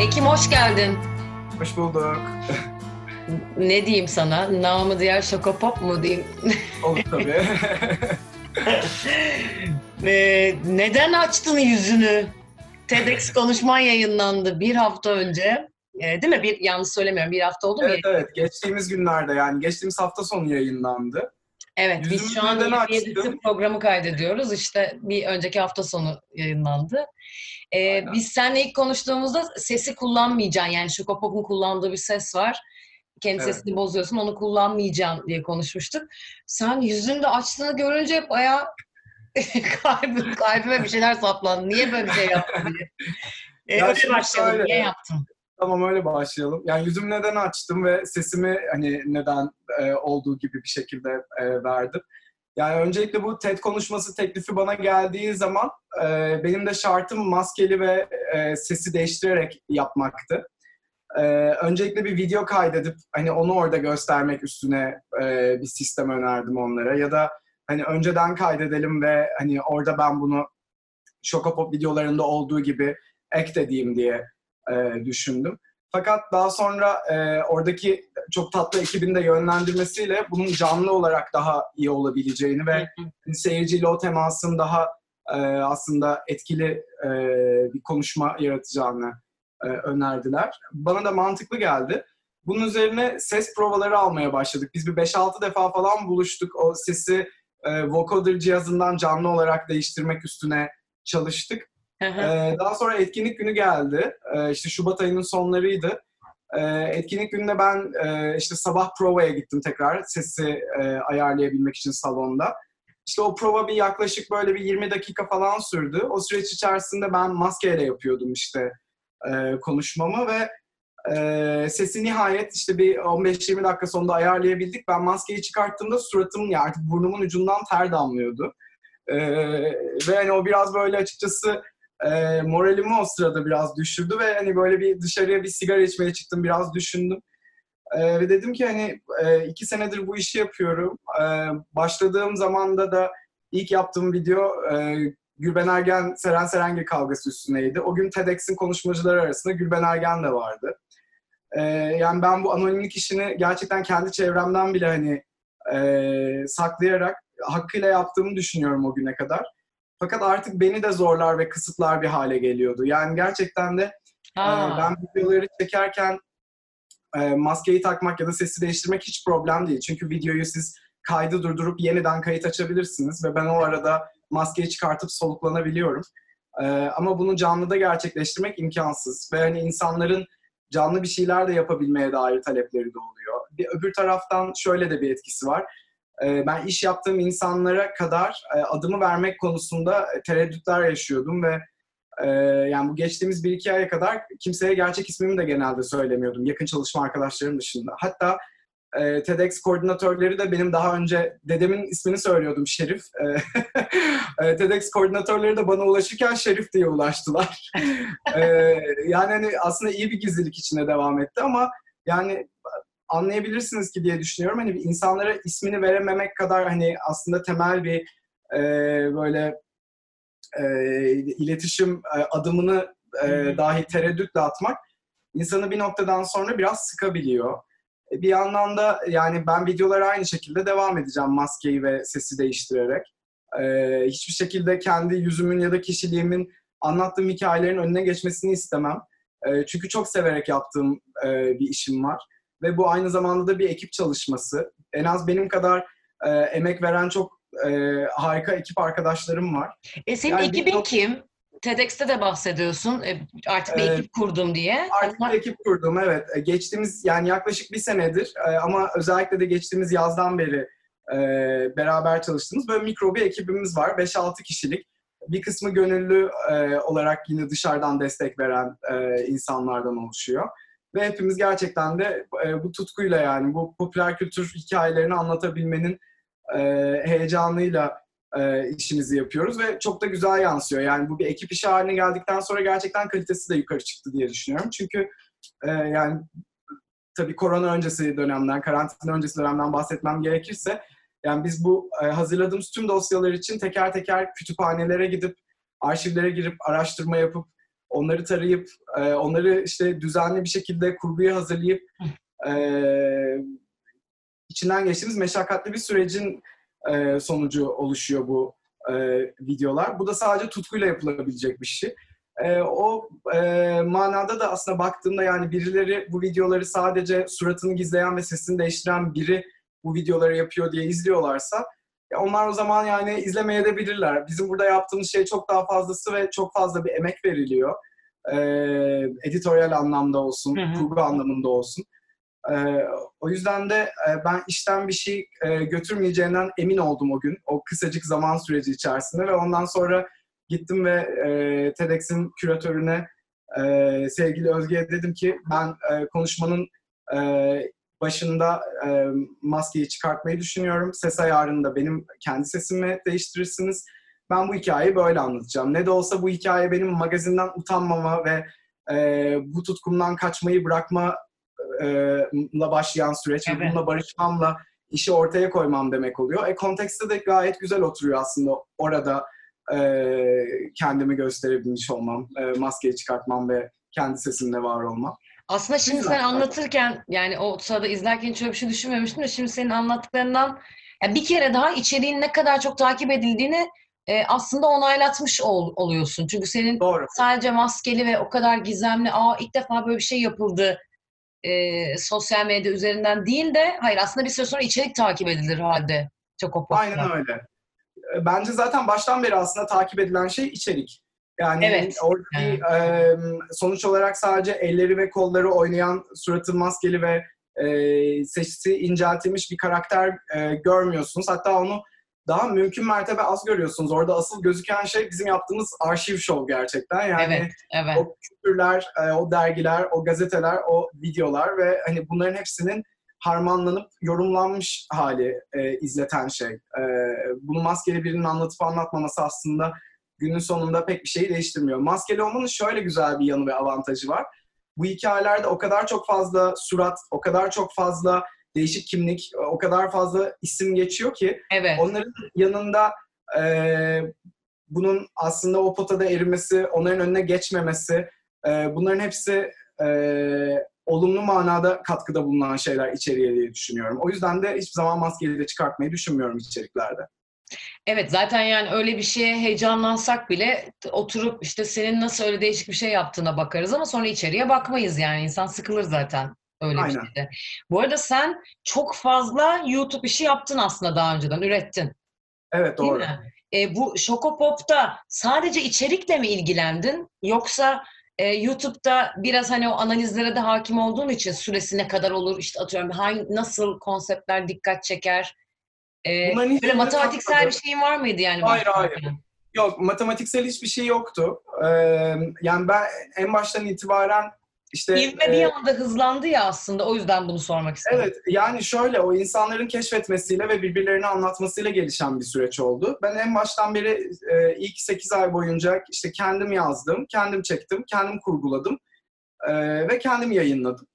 Ekim hoş geldin. Hoş bulduk. Ne diyeyim sana? Namı diğer şokopop mu diyeyim? Olur tabii. Ee, neden açtın yüzünü? TEDx konuşman yayınlandı bir hafta önce. Ee, değil mi? Bir, yanlış söylemiyorum. Bir hafta oldu mu? evet evet. Geçtiğimiz günlerde yani geçtiğimiz hafta sonu yayınlandı. Evet, biz Yüzümü şu an neden 27'si açtın? programı kaydediyoruz. İşte bir önceki hafta sonu yayınlandı. Ee, biz seninle ilk konuştuğumuzda sesi kullanmayacaksın. Yani Şokopop'un kullandığı bir ses var. Kendi Evet. sesini bozuyorsun, onu kullanmayacaksın diye konuşmuştuk. Sen yüzünde açtığını görünce bayağı kalbim, kalbime bir şeyler saplandı. Niye böyle bir şey yaptın diye. Ee, Ya öyle başlayalım. Niye yaptın? Tamam öyle başlayalım. Yani yüzümü neden açtım ve sesimi hani neden e, olduğu gibi bir şekilde e, verdim. Yani öncelikle bu TED konuşması teklifi bana geldiği zaman e, benim de şartım maskeli ve e, sesi değiştirerek yapmaktı. E, öncelikle bir video kaydedip hani onu orada göstermek üstüne e, bir sistem önerdim onlara. Ya da hani önceden kaydedelim ve hani orada ben bunu Şokopop videolarında olduğu gibi eklediğim diye e, düşündüm. Fakat daha sonra e, oradaki çok tatlı ekibin de yönlendirmesiyle bunun canlı olarak daha iyi olabileceğini ve seyirciyle o temasın daha e, aslında etkili e, bir konuşma yaratacağını e, önerdiler. Bana da mantıklı geldi. Bunun üzerine ses provaları almaya başladık. Biz bir 5-6 defa falan buluştuk. O sesi e, vocoder cihazından canlı olarak değiştirmek üstüne çalıştık. Ee, daha sonra etkinlik günü geldi. Ee, işte Şubat ayının sonlarıydı. Ee, etkinlik gününde ben e, işte sabah provaya gittim tekrar sesi e, ayarlayabilmek için salonda. İşte o prova bir yaklaşık böyle bir 20 dakika falan sürdü. O süreç içerisinde ben maskeyle yapıyordum işte e, konuşmamı ve sesi nihayet işte bir 15-20 dakika sonunda ayarlayabildik. Ben maskeyi çıkarttığımda suratım ya artık burnumun ucundan ter damlıyordu. E, ve hani o biraz böyle açıkçası e, moralimi o sırada biraz düşürdü ve hani böyle bir dışarıya bir sigara içmeye çıktım biraz düşündüm. E, ve dedim ki hani e, iki senedir bu işi yapıyorum. E, başladığım zamanda da ilk yaptığım video e, Gülben Ergen Seren Serengil kavgası üstüneydi. O gün TEDx'in konuşmacıları arasında Gülben Ergen de vardı. E, yani ben bu anonimlik işini gerçekten kendi çevremden bile hani e, saklayarak hakkıyla yaptığımı düşünüyorum o güne kadar. Fakat artık beni de zorlar ve kısıtlar bir hale geliyordu. Yani gerçekten de e, ben videoları çekerken e, maskeyi takmak ya da sesi değiştirmek hiç problem değil. Çünkü videoyu siz kaydı durdurup yeniden kayıt açabilirsiniz ve ben o arada maskeyi çıkartıp soluklanabiliyorum. E, ama bunu canlıda gerçekleştirmek imkansız ve hani insanların canlı bir şeyler de yapabilmeye dair talepleri de oluyor. Bir öbür taraftan şöyle de bir etkisi var. E, ben iş yaptığım insanlara kadar e, adımı vermek konusunda e, tereddütler yaşıyordum ve e, yani bu geçtiğimiz bir iki aya kadar kimseye gerçek ismimi de genelde söylemiyordum. Yakın çalışma arkadaşlarım dışında. Hatta TEDx koordinatörleri de benim daha önce dedemin ismini söylüyordum Şerif. TEDx koordinatörleri de bana ulaşırken Şerif diye ulaştılar. Yani hani aslında iyi bir gizlilik içine devam etti ama yani anlayabilirsiniz ki diye düşünüyorum. Hani insanlara ismini verememek kadar hani aslında temel bir e, böyle e, iletişim e, adımını e, dahi tereddütle atmak insanı bir noktadan sonra biraz sıkabiliyor. E, bir yandan da yani ben videolara aynı şekilde devam edeceğim maskeyi ve sesi değiştirerek. E, hiçbir şekilde kendi yüzümün ya da kişiliğimin anlattığım hikayelerin önüne geçmesini istemem. E, çünkü çok severek yaptığım e, bir işim var. Ve bu aynı zamanda da bir ekip çalışması. En az benim kadar e, emek veren çok e, harika ekip arkadaşlarım var. E senin Yani bir ekibin nok- kim? TEDx'te de bahsediyorsun. E, artık bir Evet. ekip kurdum diye. Artık bir ekip kurdum evet. E, Geçtiğimiz yani yaklaşık bir senedir e, ama özellikle de geçtiğimiz yazdan beri e, beraber çalıştığımız böyle mikro bir ekibimiz var. 5-6 kişilik. Bir kısmı gönüllü e, olarak yine dışarıdan destek veren e, insanlardan oluşuyor. Ve hepimiz gerçekten de e, bu tutkuyla yani bu popüler kültür hikayelerini anlatabilmenin e, heyecanıyla e, işimizi yapıyoruz ve çok da güzel yansıyor. Yani bu bir ekip işi haline geldikten sonra gerçekten kalitesi de yukarı çıktı diye düşünüyorum. Çünkü e, yani tabii korona öncesi dönemden, karantina öncesi dönemden bahsetmem gerekirse yani biz bu e, hazırladığımız tüm dosyalar için teker teker kütüphanelere gidip arşivlere girip araştırma yapıp onları tarayıp, e, onları işte düzenli bir şekilde kurguya hazırlayıp e, içinden geçtiğimiz meşakkatli bir sürecin e, sonucu oluşuyor bu e, videolar. Bu da sadece tutkuyla yapılabilecek bir şey. E, o e, manada da aslında baktığımda yani birileri bu videoları sadece suratını gizleyen ve sesini değiştiren biri bu videoları yapıyor diye izliyorlarsa ya onlar o zaman yani izlemeye de bilirler. Bizim burada yaptığımız şey çok daha fazlası ve çok fazla bir emek veriliyor. E, editoryal anlamda olsun, Hı hı. kurgu anlamında olsun. E, o yüzden de e, ben işten bir şey e, götürmeyeceğinden emin oldum o gün. O kısacık zaman süreci içerisinde ve ondan sonra gittim ve e, TEDx'in küratörüne e, sevgili Özge'ye dedim ki ben e, konuşmanın e, başında e, maskeyi çıkartmayı düşünüyorum. Ses ayarını da benim kendi sesimi değiştirirsiniz. Ben bu hikayeyi böyle anlatacağım. Ne de olsa bu hikaye benim magazinden utanmama ve e, bu tutkumdan kaçmayı bırakma e, la başlayan süreç ve Evet. bununla barışmamla işi ortaya koymam demek oluyor. E kontekste de gayet güzel oturuyor aslında orada e, kendimi gösterebilmiş olmam, e, maskeyi çıkartmam ve kendi sesimle var olmam. Aslında şimdi Güzel. sen anlatırken yani o sırada izlerken hiç öyle bir şey düşünmemiştim de şimdi senin anlattıklarından ya bir kere daha içeriğin ne kadar çok takip edildiğini e, aslında onaylatmış ol- oluyorsun. Çünkü senin Doğru. sadece maskeli ve o kadar gizemli, aa ilk defa böyle bir şey yapıldı e, sosyal medya üzerinden değil de hayır aslında bir süre sonra içerik takip edilir halde. Çok Aynen öyle. E, Bence zaten baştan beri aslında takip edilen şey içerik. Yani Evet. orada bir, e, sonuç olarak sadece elleri ve kolları oynayan suratı maskeli ve e, sesi inceltilmiş bir karakter e, görmüyorsunuz. Hatta onu daha mümkün mertebe az görüyorsunuz. Orada asıl gözüken şey bizim yaptığımız arşiv şov gerçekten. Yani Evet, evet. o kültürler, o dergiler, o gazeteler, o videolar ve hani bunların hepsinin harmanlanıp yorumlanmış hali e, izleten şey. E, bunu maskeli birinin anlatıp anlatmaması aslında günün sonunda pek bir şeyi değiştirmiyor. Maskeli olmanın şöyle güzel bir yanı ve avantajı var. Bu hikayelerde o kadar çok fazla surat, o kadar çok fazla değişik kimlik, o kadar fazla isim geçiyor ki Evet. Onların yanında e, bunun aslında o potada erimesi, onların önüne geçmemesi, e, bunların hepsi e, olumlu manada katkıda bulunan şeyler içeriye diye düşünüyorum. O yüzden de hiçbir zaman maskeyi de çıkartmayı düşünmüyorum içeriklerde. Evet zaten yani öyle bir şeye heyecanlansak bile oturup işte senin nasıl öyle değişik bir şey yaptığına bakarız ama sonra içeriye bakmayız yani. İnsan sıkılır zaten öyle bir Aynen. şeyde. Bu arada sen çok fazla YouTube işi yaptın aslında daha önceden, ürettin. Evet Değil doğru. mi? E, bu Şokopop'ta sadece içerikle mi ilgilendin? Yoksa e, YouTube'da biraz hani o analizlere de hakim olduğun için süresi ne kadar olur? işte atıyorum hangi, nasıl konseptler dikkat çeker? E, hiçbirini böyle matematiksel bir katmadım. şeyin var mıydı yani? Hayır, hayır. başlarken? Yok matematiksel hiçbir şey yoktu. Ee, yani ben en baştan itibaren işte... İlme e, bir anda hızlandı ya aslında o yüzden bunu sormak istedim. Evet, yani şöyle o insanların keşfetmesiyle ve birbirlerini anlatmasıyla gelişen bir süreç oldu. Ben en baştan beri e, ilk 8 ay boyunca işte kendim yazdım, kendim çektim, kendim kurguladım e, ve kendim yayınladım.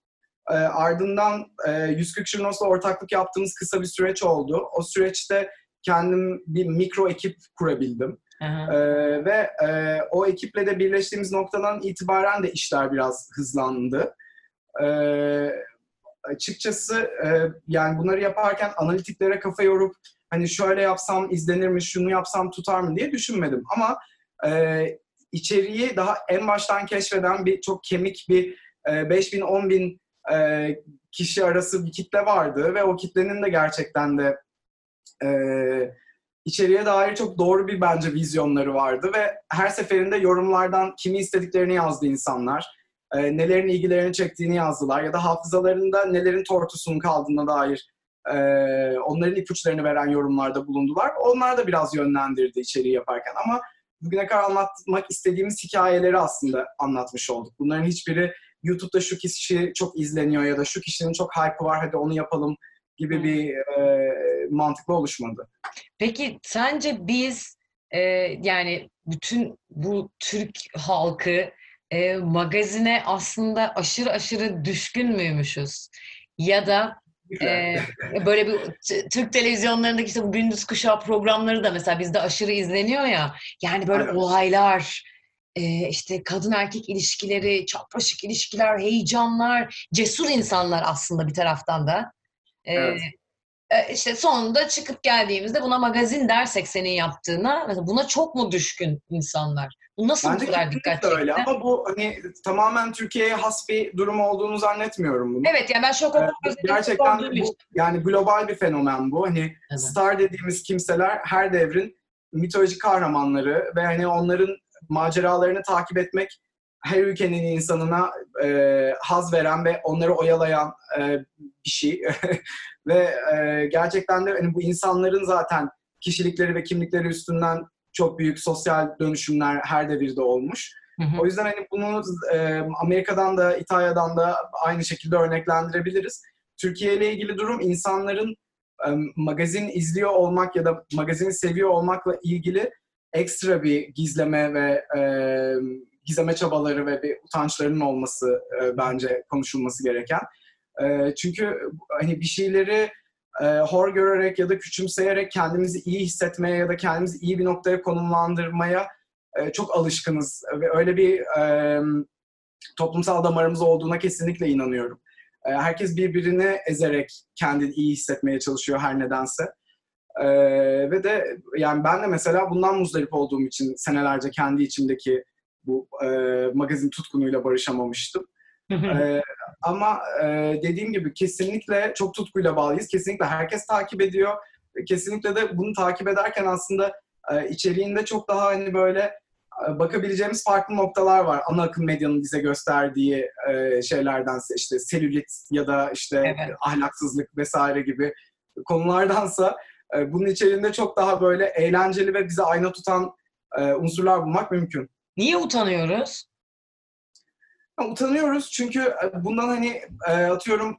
E, ardından e, 140 Şırnos'la ortaklık yaptığımız kısa bir süreç oldu. O süreçte kendim bir mikro ekip kurabildim. Ee, ve e, o ekiple de birleştiğimiz noktadan itibaren de işler biraz hızlandı. Ee, açıkçası e, yani bunları yaparken analitiklere kafa yorup hani şöyle yapsam izlenir mi, şunu yapsam tutar mı diye düşünmedim. Ama e, içeriği daha en baştan keşfeden bir çok kemik bir e, 5000 10 bin e, kişi arası bir kitle vardı ve o kitlenin de gerçekten de e, içeriye dair çok doğru bir bence vizyonları vardı ve her seferinde yorumlardan kimi istediklerini yazdı insanlar. E, nelerin ilgilerini çektiğini yazdılar ya da hafızalarında nelerin tortusunun kaldığına dair e, onların ipuçlarını veren yorumlarda bulundular. Onlar da biraz yönlendirdi içeriği yaparken ama bugüne kadar anlatmak istediğimiz hikayeleri aslında anlatmış olduk. Bunların hiçbiri YouTube'da şu kişi çok izleniyor ya da şu kişinin çok hype'ı var hadi onu yapalım gibi bir e, mantıklı oluşmadı. Peki sence biz e, yani bütün bu Türk halkı e, magazine aslında aşırı aşırı düşkün müymüşüz? Ya da e, böyle bir Türk televizyonlarındaki işte bu gündüz kuşağı programları da mesela bizde aşırı izleniyor ya. Yani böyle Aynen. olaylar, e, işte kadın erkek ilişkileri, çapraşık ilişkiler, heyecanlar, cesur insanlar aslında bir taraftan da. E, Evet. e, işte sonunda çıkıp geldiğimizde buna magazin dersek senin yaptığına, mesela buna çok mu düşkün insanlar? Bu nasıl Bence bu kadar dikkat çekti? öyle ama bu hani tamamen Türkiye'ye has bir durum olduğunu zannetmiyorum bunu. Evet yani ben şok Ee, oldum. özellikle Gerçekten bu yani global bir fenomen bu. Hani Evet. star dediğimiz kimseler her devrin mitolojik kahramanları ve hani onların maceralarını takip etmek her ülkenin insanına e, haz veren ve onları oyalayan e, bir şey. ve e, gerçekten de hani bu insanların zaten kişilikleri ve kimlikleri üstünden çok büyük sosyal dönüşümler her devirde olmuş. Hı hı. O yüzden hani bunu e, Amerika'dan da İtalya'dan da aynı şekilde örneklendirebiliriz. Türkiye ile ilgili durum insanların e, magazin izliyor olmak ya da magazini seviyor olmakla ilgili ekstra bir gizleme ve e, gizleme çabaları ve bir utançlarının olması e, bence konuşulması gereken. E, çünkü hani bir şeyleri e, hor görerek ya da küçümseyerek kendimizi iyi hissetmeye ya da kendimizi iyi bir noktaya konumlandırmaya e, çok alışkınız ve öyle bir e, toplumsal damarımız olduğuna kesinlikle inanıyorum. E, herkes birbirini ezerek kendini iyi hissetmeye çalışıyor her nedense. E, ve de yani ben de mesela bundan muzdarip olduğum için senelerce kendi içimdeki bu e, magazin tutkunuyla barışamamıştım. E, ama e, dediğim gibi kesinlikle çok tutkuyla bağlıyız. Kesinlikle herkes takip ediyor. Kesinlikle de bunu takip ederken aslında e, içeriğinde çok daha hani böyle e, bakabileceğimiz farklı noktalar var. Ana akım medyanın bize gösterdiği e, şeylerdense işte selülit ya da işte Evet. ahlaksızlık vesaire gibi konulardansa e, bunun içerisinde çok daha böyle eğlenceli ve bize ayna tutan e, unsurlar bulmak mümkün. Niye utanıyoruz? Ya, Utanıyoruz çünkü e, bundan hani e, atıyorum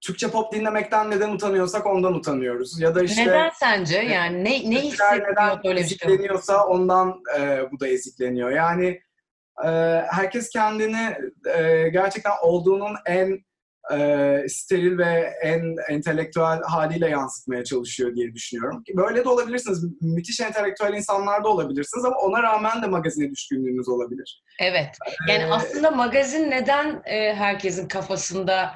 Türkçe pop dinlemekten neden utanıyorsak ondan utanıyoruz. Ya da işte neden sence? Yani ne, ne hissediyor böyle bir şey? ezikleniyorsa ondan e, bu da ezikleniyor. Yani e, herkes kendini e, gerçekten olduğunun en e, steril ve en entelektüel haliyle yansıtmaya çalışıyor diye düşünüyorum. Böyle de olabilirsiniz. Müthiş entelektüel insanlar da olabilirsiniz ama ona rağmen de magazine düşkünlüğünüz olabilir. Evet. Yani Ee, aslında magazin neden e, herkesin kafasında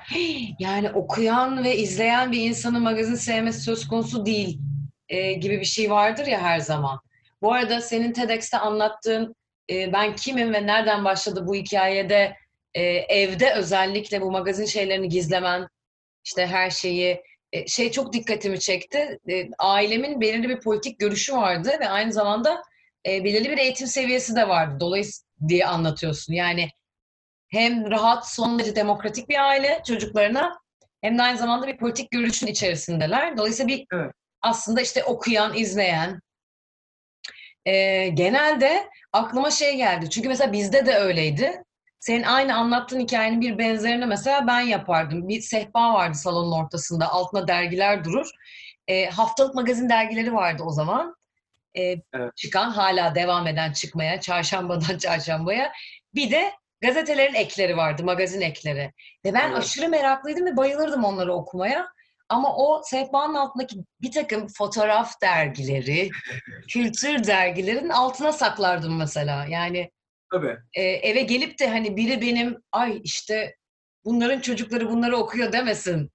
yani okuyan ve izleyen bir insanın magazin sevmesi söz konusu değil e, gibi bir şey vardır ya her zaman. Bu arada senin TEDx'te anlattığın e, ben kimim ve nereden başladı bu hikayede e, evde özellikle bu magazin şeylerini gizlemen işte her şeyi e, şey çok dikkatimi çekti. E, ailemin belirli bir politik görüşü vardı ve aynı zamanda e, belirli bir eğitim seviyesi de vardı. Dolayısıyla diye anlatıyorsun. Yani hem rahat, son derece demokratik bir aile çocuklarına hem de aynı zamanda bir politik görüşün içerisindeler. Dolayısıyla bir Evet. aslında işte okuyan, izleyen e, genelde aklıma şey geldi. Çünkü mesela bizde de öyleydi. Senin aynı anlattığın hikayenin bir benzerini mesela ben yapardım. Bir sehpa vardı salonun ortasında. Altına dergiler durur. E, haftalık magazin dergileri vardı o zaman. E, Evet. Çıkan, hala devam eden çıkmaya, çarşambadan çarşambaya. Bir de gazetelerin ekleri vardı, magazin ekleri. Ve ben Evet. aşırı meraklıydım ve bayılırdım onları okumaya. Ama o sehpanın altındaki bir takım fotoğraf dergileri, kültür dergilerin altına saklardım mesela. Yani Tabii. e, eve gelip de hani biri benim ay işte bunların çocukları bunları okuyor demesin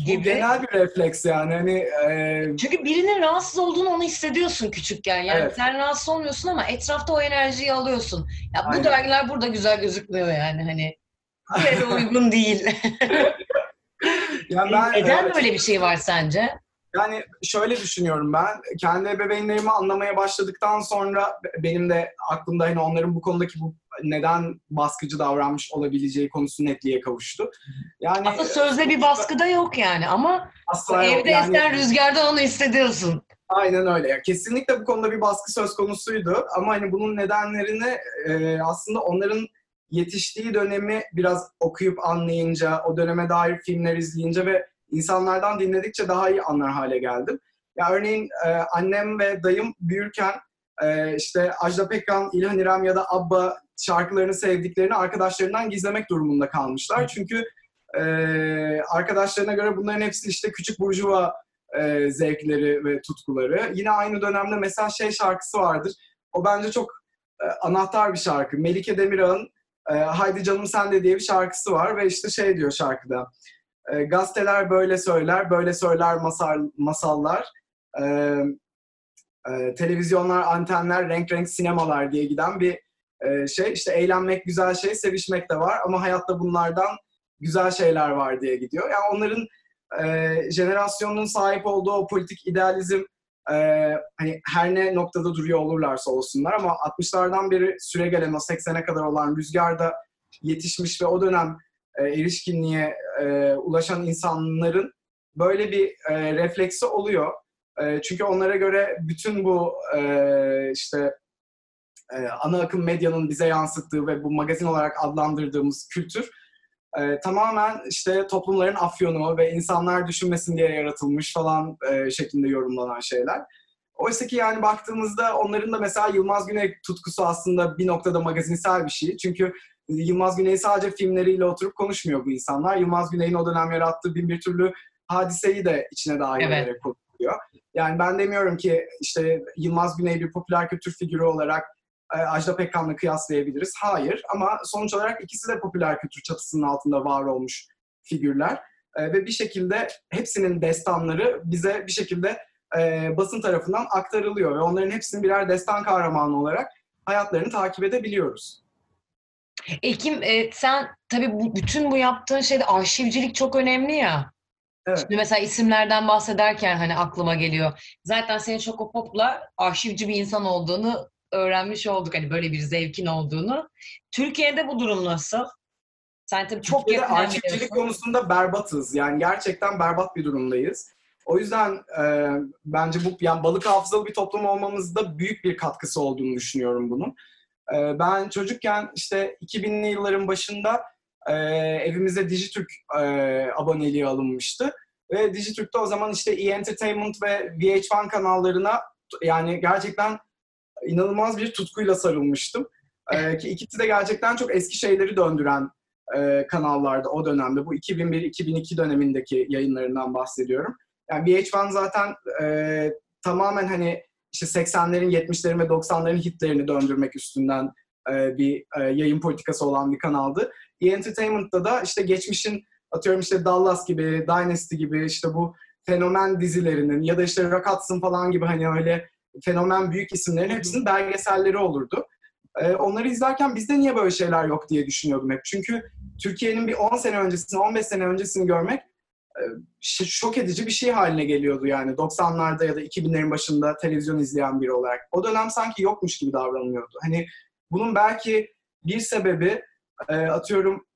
Bu gibi. genel bir refleks yani. Hani e, Çünkü birinin rahatsız olduğunu onu hissediyorsun küçükken. Yani Evet. sen rahatsız olmuyorsun ama etrafta o enerjiyi alıyorsun. Ya bu Aynen. dergiler burada güzel gözükmüyor yani hani. Da uygun değil. yani ben Neden e, böyle bir şey var sence? Yani şöyle düşünüyorum ben. Kendi ebeveynlerimi anlamaya başladıktan sonra benim de aklımda hani onların bu konudaki bu neden baskıcı davranmış olabileceği konusu netliğe kavuştu. Yani Aslında sözde bir baskı da yok yani ama asla yok. evde Yani esen rüzgarda onu hissediyorsun. Aynen öyle. Ya kesinlikle bu konuda bir baskı söz konusuydu ama hani bunun nedenlerini e, aslında onların yetiştiği dönemi biraz okuyup anlayınca, o döneme dair filmler izleyince ve insanlardan dinledikçe daha iyi anlar hale geldim. Ya örneğin e, annem ve dayım büyürken e, işte Ajda Pekkan, İlhan İrem ya da Abba şarkılarını sevdiklerini arkadaşlarından gizlemek durumunda kalmışlar. Çünkü e, arkadaşlarına göre bunların hepsi işte küçük burjuva e, zevkleri ve tutkuları. Yine aynı dönemde mesela şey şarkısı vardır. O bence çok e, anahtar bir şarkı. Melike Demirağ'ın e, Haydi Canım Sen de diye bir şarkısı var ve işte şey diyor şarkıda. E, gazeteler böyle söyler, böyle söyler masal, masallar. E, e, televizyonlar, antenler, renk renk sinemalar diye giden bir e, şey. İşte eğlenmek güzel şey, sevişmek de var ama hayatta bunlardan güzel şeyler var diye gidiyor. Yani onların e, jenerasyonun sahip olduğu o politik idealizm e, hani her ne noktada duruyor olurlarsa olsunlar ama 60'lardan beri süre gelen o 80'e kadar olan rüzgarda yetişmiş ve o dönem e, erişkinliğe e, ulaşan insanların böyle bir e, refleksi oluyor. E, çünkü onlara göre bütün bu e, işte e, ana akım medyanın bize yansıttığı ve bu magazin olarak adlandırdığımız kültür e, tamamen işte toplumların afyonu ve insanlar düşünmesin diye yaratılmış falan e, şeklinde yorumlanan şeyler. Oysa ki yani baktığımızda onların da mesela Yılmaz Güney tutkusu aslında bir noktada magazinsel bir şey. Çünkü Yılmaz Güney sadece filmleriyle oturup konuşmuyor bu insanlar. Yılmaz Güney'in o dönem yarattığı bin bir türlü hadiseyi de içine dahil Evet. ederek konuşuyor. Yani ben demiyorum ki işte Yılmaz Güney bir popüler kültür figürü olarak e, Ajda Pekkan'la kıyaslayabiliriz. Hayır ama sonuç olarak ikisi de popüler kültür çatısının altında var olmuş figürler. E, ve bir şekilde hepsinin destanları bize bir şekilde e, basın tarafından aktarılıyor ve onların hepsinin birer destan kahramanı olarak hayatlarını takip edebiliyoruz. Ekim e, sen tabii bu, bütün bu yaptığın şeyde arşivcilik çok önemli ya. Evet. Şimdi mesela isimlerden bahsederken hani aklıma geliyor. Zaten senin Çokopop'la arşivci bir insan olduğunu öğrenmiş olduk. Hani böyle bir zevkin olduğunu. Türkiye'de bu durum nasıl? Sen tabii çok Türkiye'de arşivcilik biliyorsun. konusunda berbatız. Yani gerçekten berbat bir durumdayız. O yüzden e, bence bu yani balık hafızalı bir toplum olmamızda büyük bir katkısı olduğunu düşünüyorum bunun. E, ben çocukken işte 2000'li yılların başında e, evimize Dijitürk e, aboneliği alınmıştı. Ve Dijitürk'te o zaman işte E-Entertainment ve VH1 kanallarına yani gerçekten inanılmaz bir tutkuyla sarılmıştım. E, ki ikisi de gerçekten çok eski şeyleri döndüren e, kanallarda o dönemde. Bu 2001-2002 dönemindeki yayınlarından bahsediyorum. Yani VH1 zaten e, tamamen hani işte 80'lerin, 70'lerin ve 90'ların hitlerini döndürmek üstünden e, bir e, yayın politikası olan bir kanaldı. E-Entertainment'ta da işte geçmişin atıyorum işte Dallas gibi, Dynasty gibi işte bu fenomen dizilerinin ya da işte Rock Hudson falan gibi hani öyle fenomen büyük isimlerin hepsinin belgeselleri olurdu. E, onları izlerken bizde niye böyle şeyler yok diye düşünüyordum hep. Çünkü Türkiye'nin bir 10 sene öncesini, 15 sene öncesini görmek e, şok edici bir şey haline geliyordu yani 90'larda ya da 2000'lerin başında televizyon izleyen biri olarak. O dönem sanki yokmuş gibi davranılıyordu. Hani bunun belki bir sebebi e, atıyorum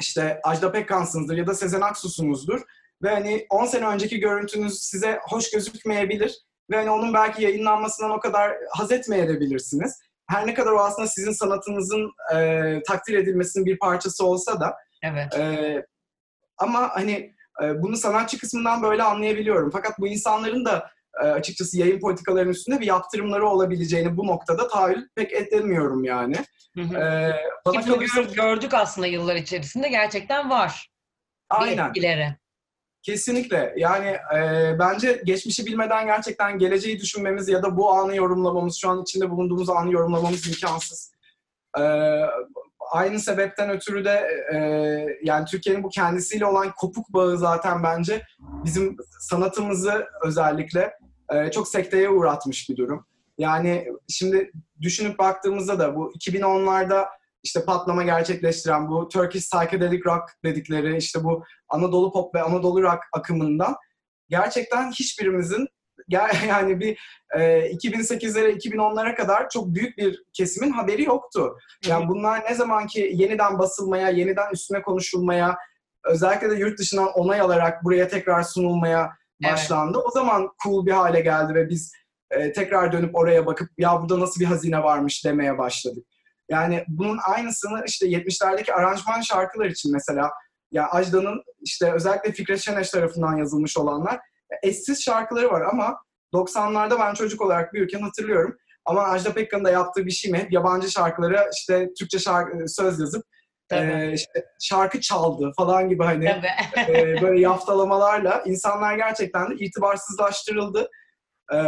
işte Ajda Pekkan'sınızdır ya da Sezen Aksu'sunuzdur ve hani 10 sene önceki görüntünüz size hoş gözükmeyebilir ve hani onun belki yayınlanmasından o kadar haz etmeyebilirsiniz. Her ne kadar o aslında sizin sanatınızın e, takdir edilmesinin bir parçası olsa da Evet. ee, ama hani e, bunu sanatçı kısmından böyle anlayabiliyorum. Fakat bu insanların da e, açıkçası yayın politikalarının üstünde bir yaptırımları olabileceğini bu noktada tahayyül pek edemiyorum yani. Hı hı. Ee, bana Ki kalırsa gör- gördük aslında yıllar içerisinde gerçekten var. aynen etkileri. kesinlikle yani e, bence geçmişi bilmeden gerçekten geleceği düşünmemiz ya da bu anı yorumlamamız şu an içinde bulunduğumuz anı yorumlamamız imkansız. Ee, aynı sebepten ötürü de e, yani Türkiye'nin bu kendisiyle olan kopuk bağı zaten bence bizim sanatımızı özellikle e, çok sekteye uğratmış bir durum. Yani şimdi düşünüp baktığımızda da bu 2010'larda işte patlama gerçekleştiren bu Turkish Psychedelic Rock dedikleri işte bu Anadolu Pop ve Anadolu Rock akımından gerçekten hiçbirimizin yani bir e, 2008'lere 2010'lara kadar çok büyük bir kesimin haberi yoktu. Yani bunlar ne zaman ki yeniden basılmaya, yeniden üstüne konuşulmaya, özellikle de yurt dışından onay alarak buraya tekrar sunulmaya Evet. başlandı. O zaman cool bir hale geldi ve biz e, tekrar dönüp oraya bakıp ya burada nasıl bir hazine varmış demeye başladık. Yani bunun aynısını işte 70'lerdeki aranjman şarkılar için mesela ya Ajda'nın işte özellikle Fikret Şeneş tarafından yazılmış olanlar eşsiz şarkıları var ama 90'larda ben çocuk olarak büyürken hatırlıyorum. Ama Ajda Pekkan'ın da yaptığı bir şey mi? Hep yabancı şarkılara işte Türkçe şarkı, söz yazıp e, işte şarkı çaldı falan gibi hani e, böyle yaftalamalarla insanlar gerçekten de itibarsızlaştırıldı. E,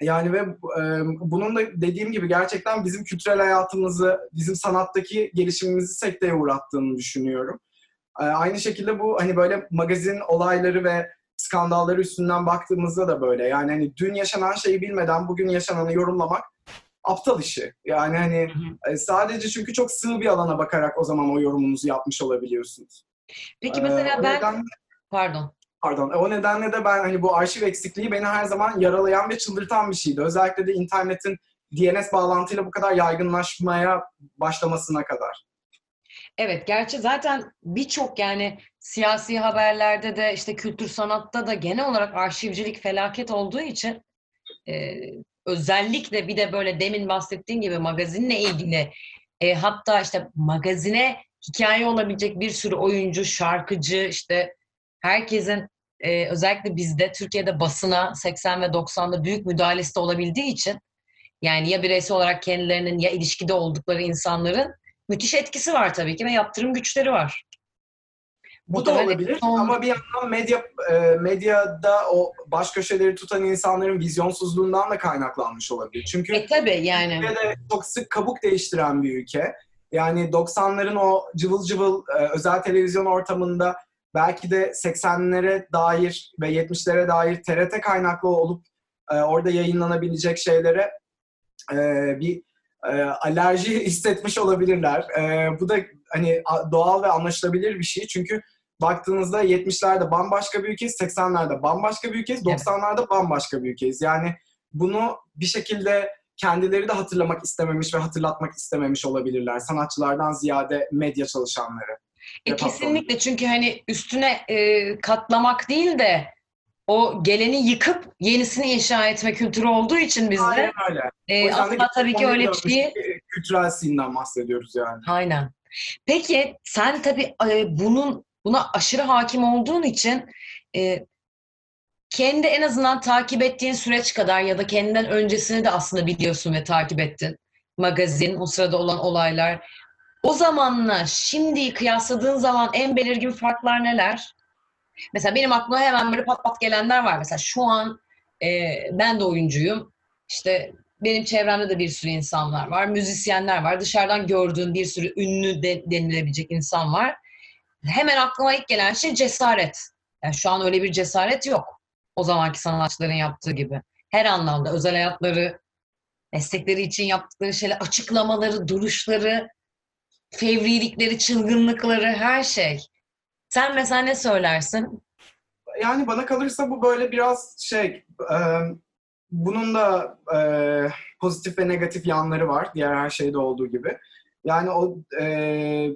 Yani ve e, bunun da dediğim gibi gerçekten bizim kültürel hayatımızı, bizim sanattaki gelişimimizi sekteye uğrattığını düşünüyorum. E, aynı şekilde bu hani böyle magazin olayları ve skandalları üstünden baktığımızda da böyle. Yani hani dün yaşanan şeyi bilmeden bugün yaşananı yorumlamak aptal işi. Yani hani e, sadece çünkü çok sığ bir alana bakarak o zaman o yorumunuzu yapmış olabiliyorsunuz. Peki mesela Ee, ben nedenle- pardon. Pardon. O nedenle de ben hani bu arşiv eksikliği beni her zaman yaralayan ve çıldırtan bir şeydi. Özellikle de internetin DNS bağlantıyla bu kadar yaygınlaşmaya başlamasına kadar. Evet, gerçi zaten birçok yani siyasi haberlerde de işte kültür sanatta da genel olarak arşivcilik felaket olduğu için e, özellikle bir de böyle demin bahsettiğin gibi magazinle ilgili e, hatta işte magazine hikaye olabilecek bir sürü oyuncu, şarkıcı işte herkesin e, özellikle bizde Türkiye'de basına 80 ve 90'da büyük müdahalesi de olabildiği için yani ya bireysel olarak kendilerinin ya ilişkide oldukları insanların müthiş etkisi var tabii ki ve yaptırım güçleri var. Bu da olabilir son- ama bir yandan medya e, medyada o baş köşeleri tutan insanların vizyonsuzluğundan da kaynaklanmış olabilir. Çünkü E tabii yani. Türkiye de çok sık kabuk değiştiren bir ülke. Yani 90'ların o cıvıl cıvıl e, özel televizyon ortamında belki de 80'lere dair ve 70'lere dair TRT kaynaklı olup e, orada yayınlanabilecek şeylere e, bir e, alerji hissetmiş olabilirler. E, bu da hani doğal ve anlaşılabilir bir şey. Çünkü baktığınızda 70'lerde bambaşka bir ülkeyiz, 80'lerde bambaşka bir ülkeyiz, Evet. 90'larda bambaşka bir ülkeyiz. Yani bunu bir şekilde kendileri de hatırlamak istememiş ve hatırlatmak istememiş olabilirler. Sanatçılardan ziyade medya çalışanları. E, kesinlikle çünkü hani üstüne e, katlamak değil de o geleni yıkıp yenisini inşa etme kültürü olduğu için bizde Aynen öyle. O e, aslında tabii ki öyle bir şeyi kültürel sinirden bahsediyoruz yani. Aynen. Peki sen tabii e, bunun buna aşırı hakim olduğun için e, kendi en azından takip ettiğin süreç kadar ya da kendinden öncesini de aslında biliyorsun ve takip ettin. Magazin, o sırada olan olaylar. O zamanla şimdiyi kıyasladığın zaman en belirgin farklar neler? Mesela benim aklıma hemen böyle pat pat gelenler var. Mesela şu an e, ben de oyuncuyum. İşte benim çevremde de bir sürü insanlar var. Müzisyenler var. Dışarıdan gördüğün bir sürü ünlü de, denilebilecek insan var. Hemen aklıma ilk gelen şey cesaret. Yani şu an öyle bir cesaret yok. O zamanki sanatçıların yaptığı gibi. Her anlamda özel hayatları, meslekleri için yaptıkları şeyler, açıklamaları, duruşları, fevrilikleri, çılgınlıkları, her şey. Sen mesela ne söylersin? Yani bana kalırsa bu böyle biraz şey, e, bunun da e, pozitif ve negatif yanları var diğer her şeyde olduğu gibi. Yani o e,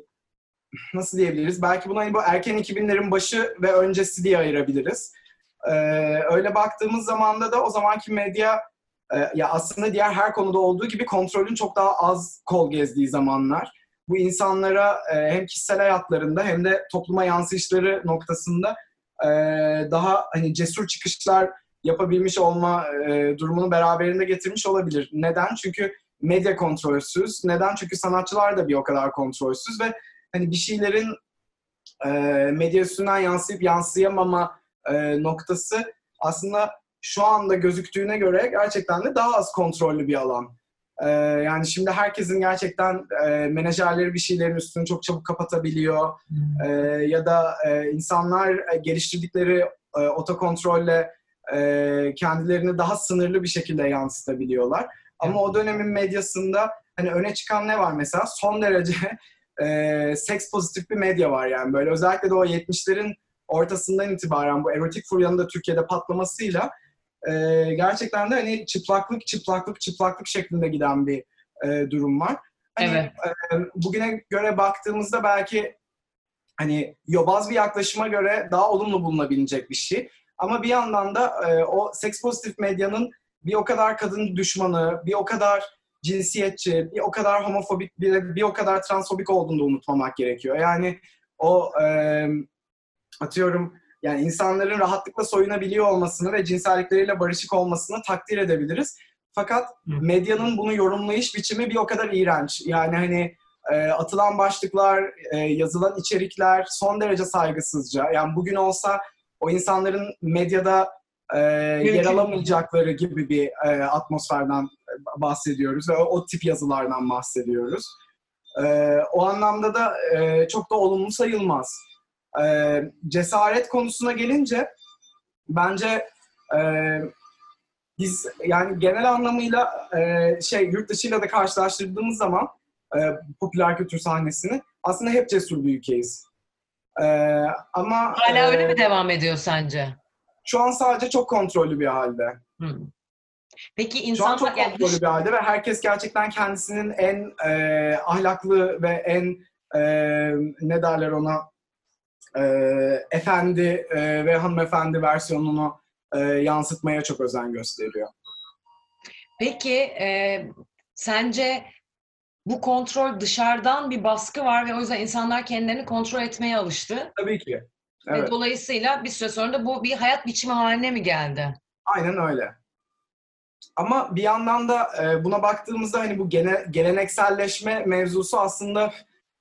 nasıl diyebiliriz? Belki buna hani bu erken 2000'lerin başı ve öncesi diye ayırabiliriz. E, öyle baktığımız zamanda da o zamanki medya e, ya aslında diğer her konuda olduğu gibi kontrolün çok daha az kol gezdiği zamanlar. Bu insanlara e, hem kişisel hayatlarında hem de topluma yansıyışları noktasında e, daha hani cesur çıkışlar yapabilmiş olma e, durumunu beraberinde getirmiş olabilir. Neden? Çünkü medya kontrolsüz. Neden? Çünkü sanatçılar da bir o kadar kontrolsüz ve hani bir şeylerin e, medya üstünden yansıyıp yansıyamama e, noktası aslında şu anda gözüktüğüne göre gerçekten de daha az kontrollü bir alan. E, yani şimdi herkesin gerçekten e, menajerleri bir şeylerin üstünü çok çabuk kapatabiliyor. E, ya da e, insanlar e, geliştirdikleri e, otokontrolle e, kendilerini daha sınırlı bir şekilde yansıtabiliyorlar. Ama o dönemin medyasında hani öne çıkan ne var mesela? Son derece e, seks pozitif bir medya var yani böyle özellikle de o 70'lerin ortasından itibaren bu erotik furyanın da Türkiye'de patlamasıyla e, gerçekten de hani çıplaklık çıplaklık çıplaklık şeklinde giden bir e, durum var. Hani, Evet. e, bugüne göre baktığımızda belki hani yobaz bir yaklaşıma göre daha olumlu bulunabilecek bir şey. Ama bir yandan da e, o seks pozitif medyanın bir o kadar kadın düşmanı, bir o kadar cinsiyetçi, bir o kadar homofobik, bir, bir o kadar transfobik olduğunu da unutmamak gerekiyor. Yani o e, atıyorum yani insanların rahatlıkla soyunabiliyor olmasını ve cinsellikleriyle barışık olmasını takdir edebiliriz. Fakat medyanın bunu yorumlayış biçimi bir o kadar iğrenç. Yani hani e, atılan başlıklar, e, yazılan içerikler son derece saygısızca. Yani bugün olsa o insanların medyada e, yer alamayacakları gibi bir e, atmosferden bahsediyoruz ve o, o tip yazılardan bahsediyoruz. E, o anlamda da e, çok da olumlu sayılmaz. E, cesaret konusuna gelince bence e, biz yani genel anlamıyla e, şey yurt dışıyla da karşılaştırdığımız zaman e, popüler kültür sahnesini aslında hep cesur bir ülkeyiz. E, ama Hala öyle e, mi devam ediyor sence? şu an sadece çok kontrollü bir halde. Hı. Peki insanlar çok yani kontrollü bir halde ve herkes gerçekten kendisinin en e, ahlaklı ve en e, ne derler ona e, efendi e, ve hanımefendi versiyonunu e, yansıtmaya çok özen gösteriyor. Peki e, sence bu kontrol dışarıdan bir baskı var ve o yüzden insanlar kendilerini kontrol etmeye alıştı. Tabii ki. Ve Evet, dolayısıyla bir süre sonra da bu bir hayat biçimi haline mi geldi? aynen öyle. Ama bir yandan da e, buna baktığımızda hani bu gene, gelenekselleşme mevzusu aslında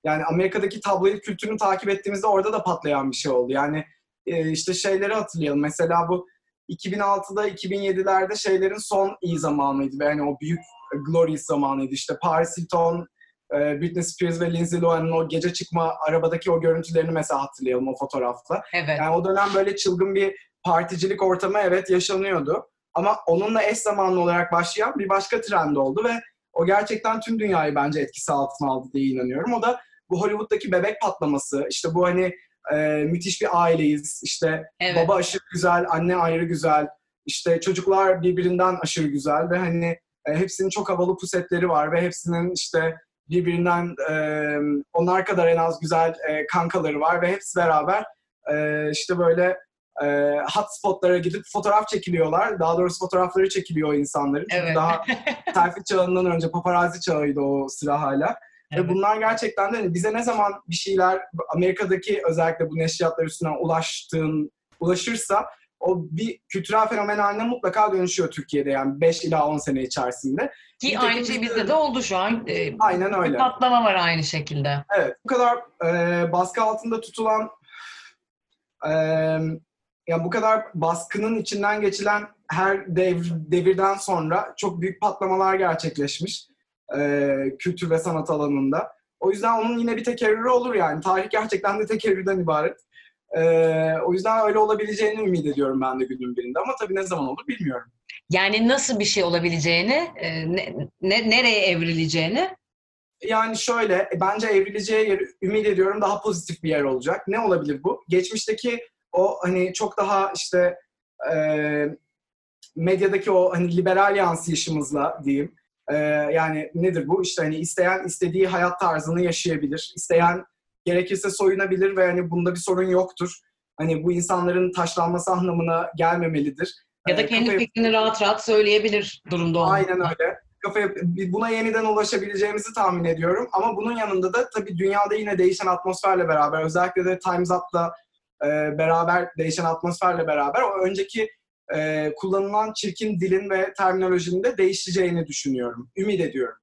yani Amerika'daki tabloid kültürünü takip ettiğimizde orada da patlayan bir şey oldu. Yani e, işte şeyleri hatırlayalım. Mesela bu 2006'da 2007'lerde şeylerin son iyi zamanıydı ve hani o büyük e, glorious zamanıydı. İşte Paris Hilton, e, Britney Spears ve Lindsay Lohan'ın o gece çıkma arabadaki o görüntülerini mesela hatırlayalım o fotoğrafla. Evet. Yani o dönem böyle çılgın bir particilik ortamı evet yaşanıyordu. Ama onunla eş zamanlı olarak başlayan bir başka trend oldu ve o gerçekten tüm dünyayı bence etkisi altına aldı diye inanıyorum. O da bu Hollywood'daki bebek patlaması. İşte bu hani e, müthiş bir aileyiz. İşte Evet. baba aşırı güzel, anne ayrı güzel. İşte çocuklar birbirinden aşırı güzel ve hani e, hepsinin çok havalı pusetleri var ve hepsinin işte birbirinden e, onlar kadar en az güzel e, kankaları var ve hepsi beraber e, işte böyle e, hotspotlara gidip fotoğraf çekiliyorlar. Daha doğrusu fotoğrafları çekiliyor insanların. Evet. daha selfie çağından önce paparazzi çağıydı o sıra hala. Evet. Ve bunlar gerçekten de hani bize ne zaman bir şeyler Amerika'daki özellikle bu neşriyatlar üstünden ulaştığın, ulaşırsa o bir kültürel fenomen haline mutlaka dönüşüyor Türkiye'de yani 5 ila 10 sene içerisinde. Ki Nitekim aynı şey bizde de oldu şu an. E, Aynen bir öyle. patlama var aynı şekilde. Evet, bu kadar e, baskı altında tutulan, e, yani bu kadar baskının içinden geçilen her dev, devirden sonra çok büyük patlamalar gerçekleşmiş e, kültür ve sanat alanında. O yüzden onun yine bir tekerrürü olur yani. Tarih gerçekten de tekerrürden ibaret. E, o yüzden öyle olabileceğini ümit ediyorum ben de günün birinde. Ama tabii ne zaman olur bilmiyorum. Yani nasıl bir şey olabileceğini, e, ne, ne- nereye evrileceğini Yani şöyle, bence evrileceği yer, ümit ediyorum daha pozitif bir yer olacak. Ne olabilir bu? Geçmişteki o hani çok daha işte e, medyadaki o hani liberal yansıyışımızla diyeyim. E, yani nedir bu? İşte hani isteyen istediği hayat tarzını yaşayabilir. İsteyen gerekirse soyunabilir ve hani bunda bir sorun yoktur. Hani bu insanların taşlanması anlamına gelmemelidir. ya da E, kendi kafa fikrini rahat rahat söyleyebilir durumda olduğunda. Aynen öyle. Kafaya, buna yeniden ulaşabileceğimizi tahmin ediyorum. Ama bunun yanında da tabii dünyada yine değişen atmosferle beraber, özellikle de Time's Up'la e, beraber, değişen atmosferle beraber o önceki e, kullanılan çirkin dilin ve terminolojinin de değişeceğini düşünüyorum. Ümit ediyorum.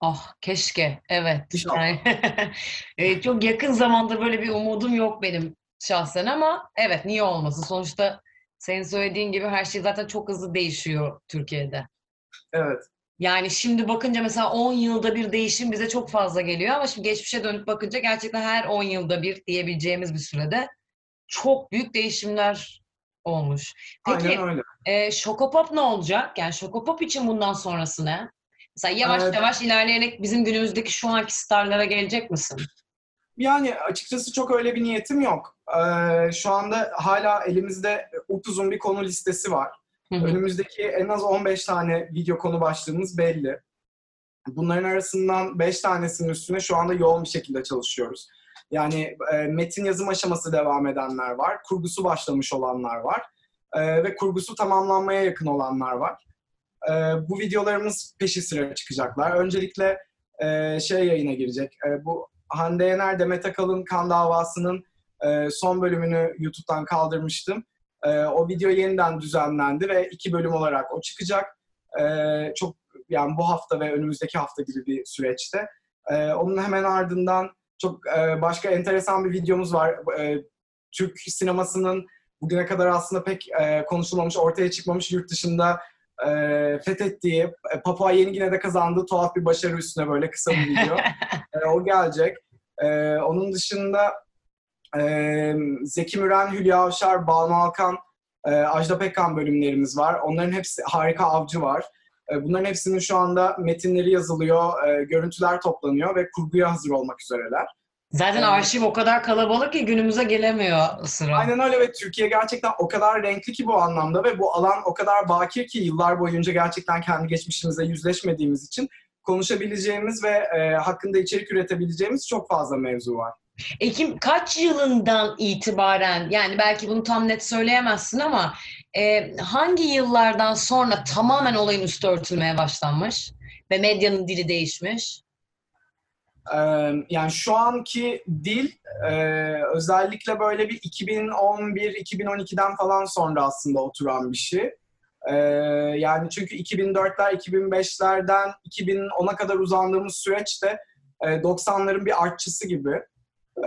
Ah keşke, evet. Yani, e, çok yakın zamanda böyle bir umudum yok benim şahsen ama evet niye olmasın? Sonuçta senin söylediğin gibi her şey zaten çok hızlı değişiyor Türkiye'de. Evet. Yani şimdi bakınca mesela 10 yılda bir değişim bize çok fazla geliyor ama şimdi geçmişe dönüp bakınca gerçekten her 10 yılda bir diyebileceğimiz bir sürede çok büyük değişimler olmuş. Peki Aynen öyle. e, Şokopop ne olacak? Yani Şokopop için bundan sonrası ne? Mesela yavaş Evet. yavaş ilerleyerek bizim günümüzdeki şu anki starlara gelecek misin? Yani açıkçası çok öyle bir niyetim yok. Ee, şu anda hala elimizde upuzun bir konu listesi var. Hı hı. Önümüzdeki en az 15 tane video konu başlığımız belli. Bunların arasından 5 tanesinin üstüne şu anda yoğun bir şekilde çalışıyoruz. Yani e, metin yazım aşaması devam edenler var, kurgusu başlamış olanlar var e, ve kurgusu tamamlanmaya yakın olanlar var. E, bu videolarımız peşi sıra çıkacaklar. Öncelikle e, şey yayına girecek. E, bu Hande Yener Demet Akalın kan davasının e, son bölümünü YouTube'dan kaldırmıştım. E, o video yeniden düzenlendi ve iki bölüm olarak o çıkacak. E, çok yani bu hafta ve önümüzdeki hafta gibi bir süreçte. E, onun hemen ardından çok e, başka enteresan bir videomuz var. E, Türk sinemasının bugüne kadar aslında pek e, konuşulmamış, ortaya çıkmamış yurt dışında e, fethettiği, e, Papua Yeni Gine'de kazandığı tuhaf bir başarı üstüne böyle kısa bir video. E, o gelecek. E, onun dışında e, Zeki Müren, Hülya Avşar, Banu Alkan, e, Ajda Pekkan bölümlerimiz var. Onların hepsi harika avcı var. E, bunların hepsinin şu anda metinleri yazılıyor, e, görüntüler toplanıyor ve kurguya hazır olmak üzereler. Zaten Evet. arşiv o kadar kalabalık ki günümüze gelemiyor sıra. Aynen öyle ve Türkiye gerçekten o kadar renkli ki bu anlamda ve bu alan o kadar bakir ki yıllar boyunca gerçekten kendi geçmişimizle yüzleşmediğimiz için konuşabileceğimiz ve e, hakkında içerik üretebileceğimiz çok fazla mevzu var. Ekim kaç yılından itibaren yani belki bunu tam net söyleyemezsin ama e, hangi yıllardan sonra tamamen olayın üstü örtülmeye başlanmış ve medyanın dili değişmiş? Ee, yani şu anki dil e, özellikle böyle bir 2011-2012'den falan sonra aslında oturan bir şey. Ee, yani çünkü 2004'ler, 2005'lerden 2010'a kadar uzandığımız süreçte e, 90'ların bir artçısı gibi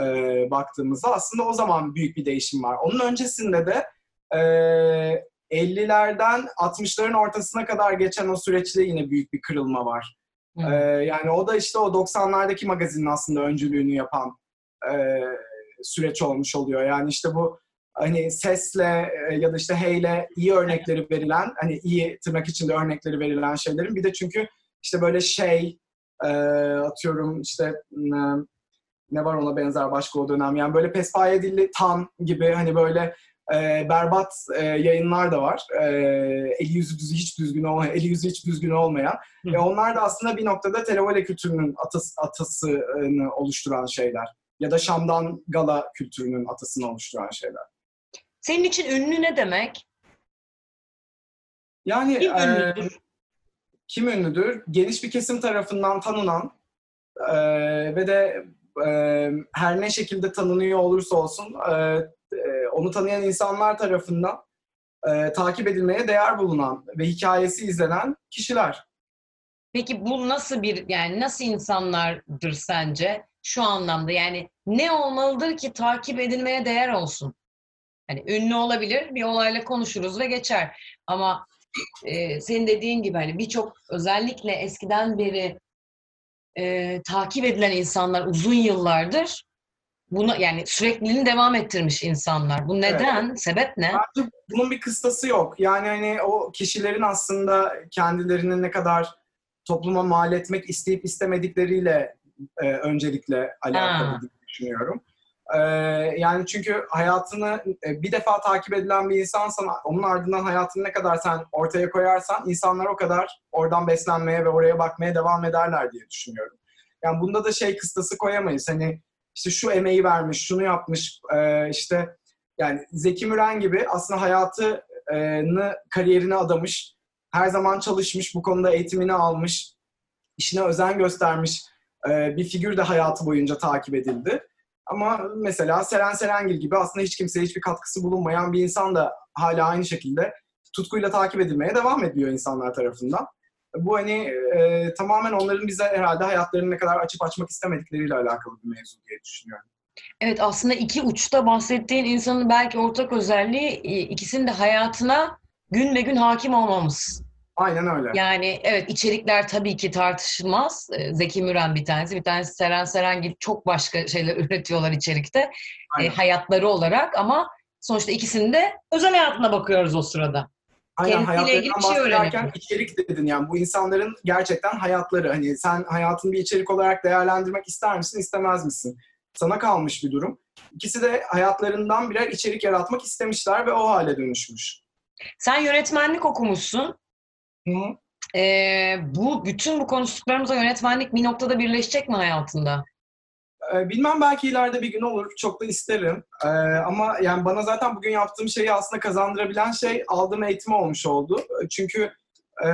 e, baktığımızda aslında o zaman büyük bir değişim var. Onun öncesinde de e, 50'lerden 60'ların ortasına kadar geçen o süreçte yine büyük bir kırılma var. Ee, yani o da işte o 90'lardaki magazinin aslında öncülüğünü yapan e, süreç olmuş oluyor. Yani işte bu hani sesle e, ya da işte heyle iyi örnekleri verilen, hani iyi tırnak içinde örnekleri verilen şeylerin bir de çünkü işte böyle şey e, atıyorum işte ne, ne var ona benzer başka o dönem yani böyle pespaye dilli tam gibi hani böyle e, berbat e, yayınlar da var. E, eli yüzü hiç düzgün olmayan, eli yüzü hiç düzgün olmayan. Hı. E, onlar da aslında bir noktada televole kültürünün atası, atasını oluşturan şeyler. Ya da Şam'dan gala kültürünün atasını oluşturan şeyler. Senin için ünlü ne demek? Yani Kim e, ünlüdür? kim ünlüdür? Geniş bir kesim tarafından tanınan e, ve de e, her ne şekilde tanınıyor olursa olsun e, e, onu tanıyan insanlar tarafından e, takip edilmeye değer bulunan ve hikayesi izlenen kişiler. Peki bu nasıl bir yani nasıl insanlardır sence şu anlamda? Yani ne olmalıdır ki takip edilmeye değer olsun? Hani ünlü olabilir, bir olayla konuşuruz ve geçer. Ama e, senin dediğin gibi hani birçok özellikle eskiden beri e, takip edilen insanlar uzun yıllardır bunu yani sürekliliğini devam ettirmiş insanlar. Bu neden? Sebep ne? Bence bunun bir kıstası yok. Yani hani o kişilerin aslında kendilerini ne kadar topluma mal etmek isteyip istemedikleriyle e, öncelikle alakalı Ha. diye düşünüyorum. E, yani çünkü hayatını e, bir defa takip edilen bir insansan onun ardından hayatını ne kadar sen ortaya koyarsan insanlar o kadar oradan beslenmeye ve oraya bakmaya devam ederler diye düşünüyorum. Yani bunda da şey kıstası koyamayız. Hani işte şu emeği vermiş, şunu yapmış, e, işte yani Zeki Müren gibi aslında hayatını, kariyerine adamış, her zaman çalışmış, bu konuda eğitimini almış, işine özen göstermiş e, bir figür de hayatı boyunca takip edildi. Ama mesela Seren Serengil gibi aslında hiç kimseye hiçbir katkısı bulunmayan bir insan da hala aynı şekilde tutkuyla takip edilmeye devam ediyor insanlar tarafından. Bu hani e, tamamen onların bize herhalde hayatlarını ne kadar açıp açmak istemedikleriyle alakalı bir mevzu diye düşünüyorum. Evet aslında iki uçta bahsettiğin insanın belki ortak özelliği e, ikisinin de hayatına gün ve gün hakim olmamız. Aynen öyle. Yani evet içerikler tabii ki tartışılmaz. Ee, Zeki Müren bir tanesi, bir tanesi Seren Serengil çok başka şeyler üretiyorlar içerikte. e, hayatları olarak ama sonuçta ikisinin de özel hayatına bakıyoruz o sırada. Aynen hayatlarından ilgili şey bahsederken öğrenelim. içerik dedin yani bu insanların gerçekten hayatları. Hani sen hayatını bir içerik olarak değerlendirmek ister misin istemez misin? Sana kalmış bir durum. İkisi de hayatlarından birer içerik yaratmak istemişler ve o hale dönüşmüş. Sen yönetmenlik okumuşsun. Hı. Ee, bu bütün bu konuştuklarımızla yönetmenlik bir noktada birleşecek mi hayatında? Ee, Bilmem belki ileride bir gün olur. Çok da isterim. Ee, ama yani bana zaten bugün yaptığım şeyi aslında kazandırabilen şey aldığım eğitim olmuş oldu. Çünkü e,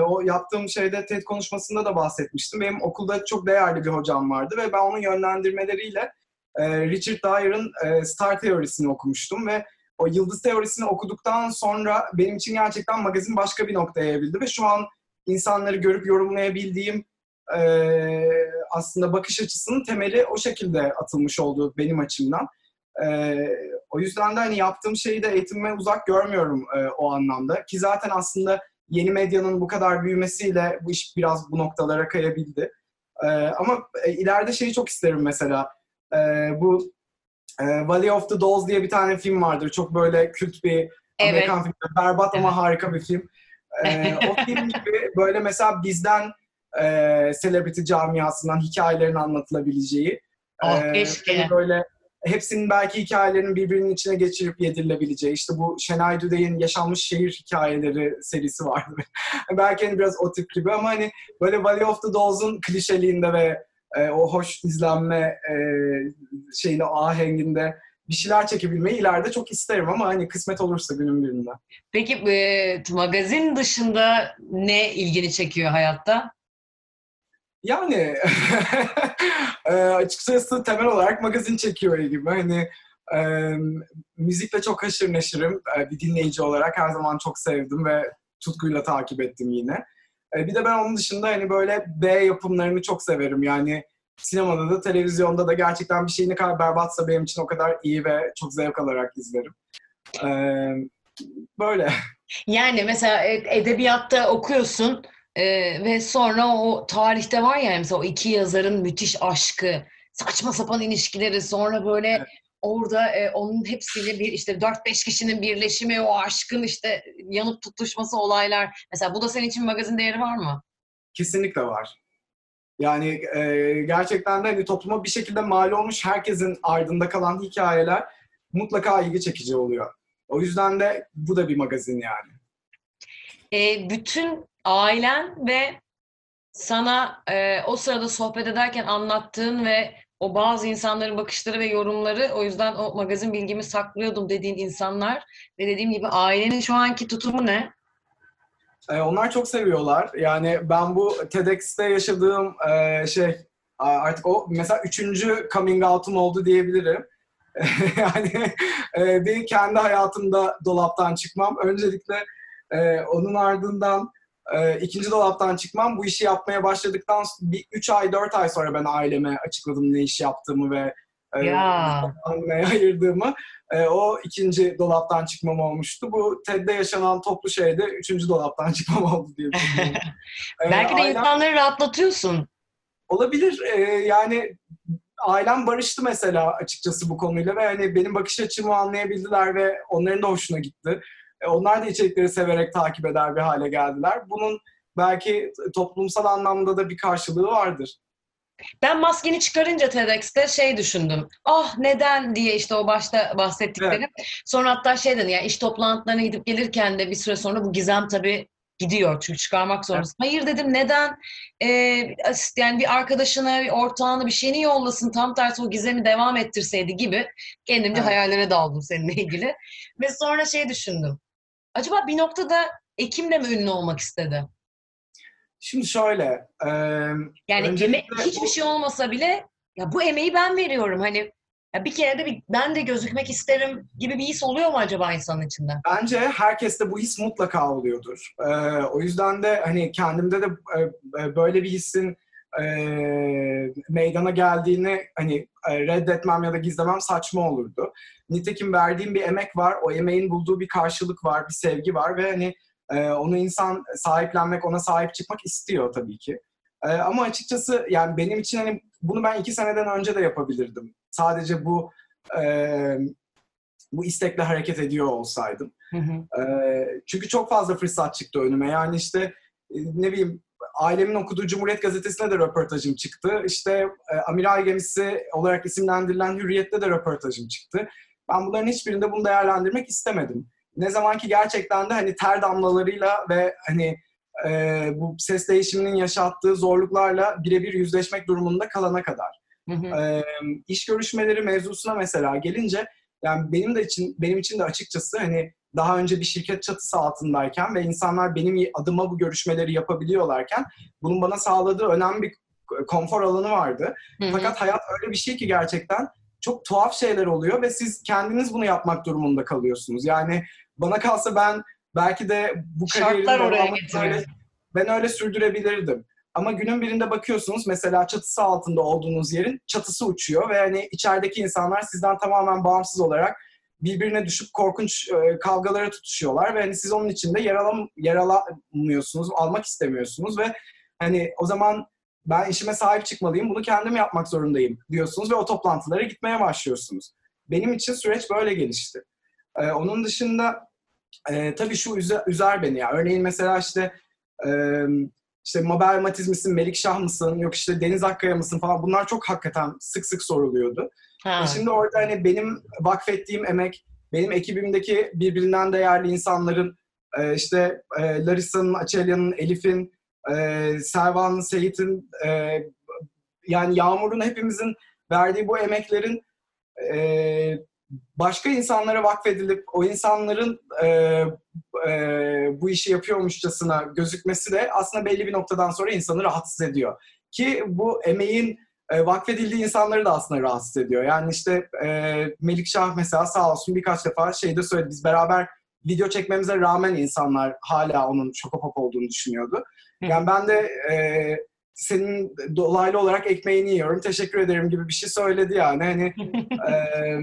o yaptığım şeyde TED konuşmasında da bahsetmiştim. Benim okulda çok değerli bir hocam vardı ve ben onun yönlendirmeleriyle e, Richard Dyer'ın e, Star teorisini okumuştum ve o yıldız teorisini okuduktan sonra benim için gerçekten magazin başka bir noktaya evrildi ve şu an insanları görüp yorumlayabildiğim e, aslında bakış açısının temeli o şekilde atılmış oldu benim açımdan. E, O yüzden de hani yaptığım şeyi de eğitimime uzak görmüyorum e, o anlamda. Ki zaten aslında yeni medyanın bu kadar büyümesiyle bu iş biraz bu noktalara kayabildi. E, ama e, ileride şeyi çok isterim mesela. E, bu e, Valley of the Dolls diye bir tane film vardır. Çok böyle kült bir Evet. Amerikan filmi. Berbat ama Evet. harika bir film. E, o film gibi böyle mesela bizden e, celebrity camiasından hikayelerin anlatılabileceği. Ah, e, keşke. hani böyle hepsinin belki hikayelerinin birbirinin içine geçirip yedirilebileceği. İşte bu Şenay Düdey'in Yaşanmış Şehir Hikayeleri serisi vardı. belki hani biraz o tip gibi ama hani böyle Valley of the Dolls'un klişeliğinde ve e, o hoş izlenme e, şeyinde ahenginde bir şeyler çekebilmeyi ileride çok isterim ama hani kısmet olursa günün birinde. Peki e, magazin dışında ne ilgini çekiyor hayatta? Yani e, açıkçası temel olarak magazin çekiyor gibi. Hani e, müzikle çok haşır neşirim. E, bir dinleyici olarak her zaman çok sevdim ve tutkuyla takip ettim yine. E, bir de ben onun dışında hani böyle B yapımlarını çok severim. Yani sinemada da televizyonda da gerçekten bir şey ne kadar berbatsa benim için o kadar iyi ve çok zevk alarak izlerim. E, böyle. Yani mesela e, edebiyatta okuyorsun e, ve sonra o tarihte var ya mesela o iki yazarın müthiş aşkı, saçma sapan ilişkileri sonra böyle Evet. orada e, onun hepsiyle bir işte 4-5 kişinin birleşimi, o aşkın işte yanıp tutuşması olaylar. Mesela bu da senin için magazin değeri var mı? Kesinlikle var. Yani e, gerçekten de hani topluma bir şekilde mal olmuş herkesin ardında kalan hikayeler mutlaka ilgi çekici oluyor. O yüzden de bu da bir magazin yani. E, bütün ailen ve sana e, o sırada sohbet ederken anlattığın ve o bazı insanların bakışları ve yorumları o yüzden o magazin bilgimi saklıyordum dediğin insanlar ve dediğim gibi ailenin şu anki tutumu ne? E, onlar çok seviyorlar. Yani ben bu TEDx'te yaşadığım e, şey artık o mesela üçüncü coming out'um oldu diyebilirim. yani e, bir kendi hayatımda dolaptan çıkmam. Öncelikle e, onun ardından e, ikinci dolaptan çıkmam. Bu işi yapmaya başladıktan bir 3 ay 4 ay sonra ben aileme açıkladım ne iş yaptığımı ve e, Ya. neye ayırdığımı. E, o ikinci dolaptan çıkmam olmuştu. Bu TED'de yaşanan toplu şeyde üçüncü dolaptan çıkmam oldu diye düşünüyorum. E, Belki de ailem- insanları rahatlatıyorsun. Olabilir. E, yani ailem barıştı mesela açıkçası bu konuyla ve hani benim bakış açımı anlayabildiler ve onların da hoşuna gitti. E, onlar da içerikleri severek takip eder bir hale geldiler. Bunun belki toplumsal anlamda da bir karşılığı vardır. Ben maskeni çıkarınca TEDx'te şey düşündüm. Ah neden diye işte o başta bahsettiklerim. Sonra hatta şey dedi yani iş toplantılarına gidip gelirken de bir süre sonra bu gizem tabii gidiyor çünkü çıkarmak zorundasın. Hayır dedim neden Ee, yani bir arkadaşına, bir ortağına bir şeyini yollasın tam tersi o gizemi devam ettirseydi gibi kendimce Evet. hayallere daldım seninle ilgili. Ve sonra şey düşündüm. Acaba bir noktada Ekim de mi ünlü olmak istedi? Şimdi şöyle, e, Yani emek hiçbir şey olmasa bile ya bu emeği ben veriyorum. Hani ya bir kere de bir, ben de gözükmek isterim gibi bir his oluyor mu acaba insanın içinde? Bence herkeste bu his mutlaka oluyordur. Ee, o yüzden de hani kendimde de e, e, böyle bir hissin e, meydana geldiğini hani e, reddetmem ya da gizlemem saçma olurdu. Nitekim verdiğim bir emek var, o emeğin bulduğu bir karşılık var, bir sevgi var ve hani e, onu insan sahiplenmek, ona sahip çıkmak istiyor tabii ki. E, ama açıkçası yani benim için hani bunu ben iki seneden önce de yapabilirdim. Sadece bu e, bu istekle hareket ediyor olsaydım. Ee, çünkü çok fazla fırsat çıktı önüme. Yani işte e, ne bileyim ailemin okuduğu Cumhuriyet Gazetesi'ne de röportajım çıktı. İşte e, Amiral Gemisi olarak isimlendirilen Hürriyet'te de röportajım çıktı. Ben bunların hiçbirinde bunu değerlendirmek istemedim. Ne zaman ki gerçekten de hani ter damlalarıyla ve hani e, bu ses değişiminin yaşattığı zorluklarla birebir yüzleşmek durumunda kalana kadar. Hı hı. Ee, iş görüşmeleri mevzusuna mesela gelince yani benim de için benim için de açıkçası hani daha önce bir şirket çatısı altındayken ve insanlar benim adıma bu görüşmeleri yapabiliyorlarken bunun bana sağladığı önemli bir konfor alanı vardı. Hı hı. Fakat hayat öyle bir şey ki gerçekten çok tuhaf şeyler oluyor ve siz kendiniz bunu yapmak durumunda kalıyorsunuz. Yani bana kalsa ben belki de bu öyle- ben öyle sürdürebilirdim. Ama günün birinde bakıyorsunuz mesela çatısı altında olduğunuz yerin çatısı uçuyor ve hani içerideki insanlar sizden tamamen bağımsız olarak birbirine düşüp korkunç e, kavgalara tutuşuyorlar ve hani siz onun içinde yer, alam, yer alamıyorsunuz, almak istemiyorsunuz ve hani o zaman ben işime sahip çıkmalıyım, bunu kendim yapmak zorundayım diyorsunuz ve o toplantılara gitmeye başlıyorsunuz. Benim için süreç böyle gelişti. Ee, onun dışında e, tabii şu üzer, üzer beni ya. Örneğin mesela işte e, işte Mabel Matiz misin, Melik Şah mısın, yok işte Deniz Akkaya mısın falan bunlar çok hakikaten sık sık soruluyordu. Ha. E şimdi orada hani benim vakfettiğim emek, benim ekibimdeki birbirinden değerli insanların e, işte e, Larissa'nın, Açelya'nın, Elif'in, e, Selvan'ın, Seyit'in yani Yağmur'un hepimizin verdiği bu emeklerin başka insanlara vakfedilip o insanların bu işi yapıyormuşçasına gözükmesi de aslında belli bir noktadan sonra insanı rahatsız ediyor. Ki bu emeğin e, vakfedildiği insanları da aslında rahatsız ediyor. Yani işte e, Melik Şah mesela sağ olsun birkaç defa şeyde söyledi. Biz beraber video çekmemize rağmen insanlar hala onun şokopop olduğunu düşünüyordu. Yani ben de e, senin dolaylı olarak ekmeğini yiyorum, teşekkür ederim gibi bir şey söyledi yani. Hani e,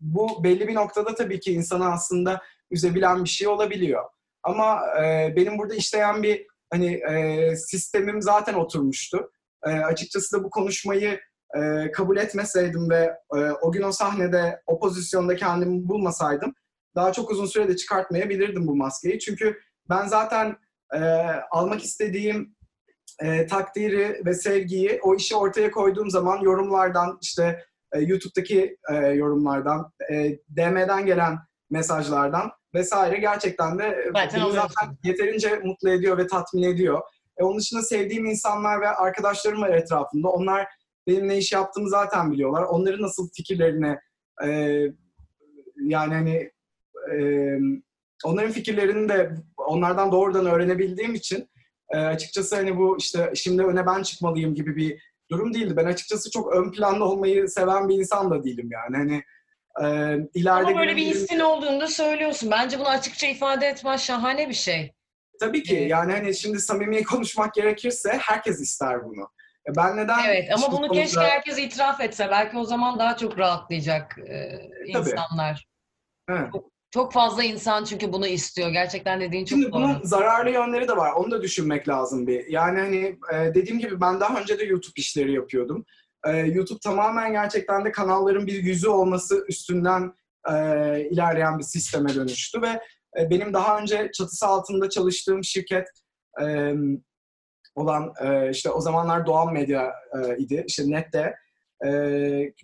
bu belli bir noktada tabii ki insanı aslında üzebilen bir şey olabiliyor. Ama e, benim burada işleyen bir hani e, sistemim zaten oturmuştu. E, açıkçası da bu konuşmayı e, kabul etmeseydim ve e, o gün o sahnede o pozisyonda kendimi bulmasaydım daha çok uzun sürede çıkartmayabilirdim bu maskeyi. Çünkü ben zaten e, almak istediğim e, takdiri ve sevgiyi o işi ortaya koyduğum zaman yorumlardan işte e, YouTube'daki e, yorumlardan, e, DM'den gelen mesajlardan vesaire gerçekten de zaten beni zaten yeterince mutlu ediyor ve tatmin ediyor. E, onun dışında sevdiğim insanlar ve arkadaşlarım var etrafımda. Onlar benim ne iş yaptığımı zaten biliyorlar. Onların nasıl fikirlerine e, yani hani e, onların fikirlerini de onlardan doğrudan öğrenebildiğim için e, açıkçası hani bu işte şimdi öne ben çıkmalıyım gibi bir durum değildi. Ben açıkçası çok ön planda olmayı seven bir insan da değilim yani. Hani e, ileride Ama böyle bir hissin olduğunu da söylüyorsun. Bence bunu açıkça ifade etmen şahane bir şey. Tabii ki. Evet. Yani hani şimdi samimi konuşmak gerekirse herkes ister bunu. E, ben neden... Evet ama bunu konuda... keşke herkes itiraf etse. Belki o zaman daha çok rahatlayacak e, insanlar. Evet. Çok, çok fazla insan çünkü bunu istiyor. Gerçekten dediğin çok Şimdi doğru. bunun zararlı yönleri de var. Onu da düşünmek lazım bir. Yani hani e, dediğim gibi ben daha önce de YouTube işleri yapıyordum. E, YouTube tamamen gerçekten de kanalların bir yüzü olması üstünden e, ilerleyen bir sisteme dönüştü ve e, benim daha önce çatısı altında çalıştığım şirket e, olan e, işte o zamanlar Doğan Medya e, idi. İşte Net'te e,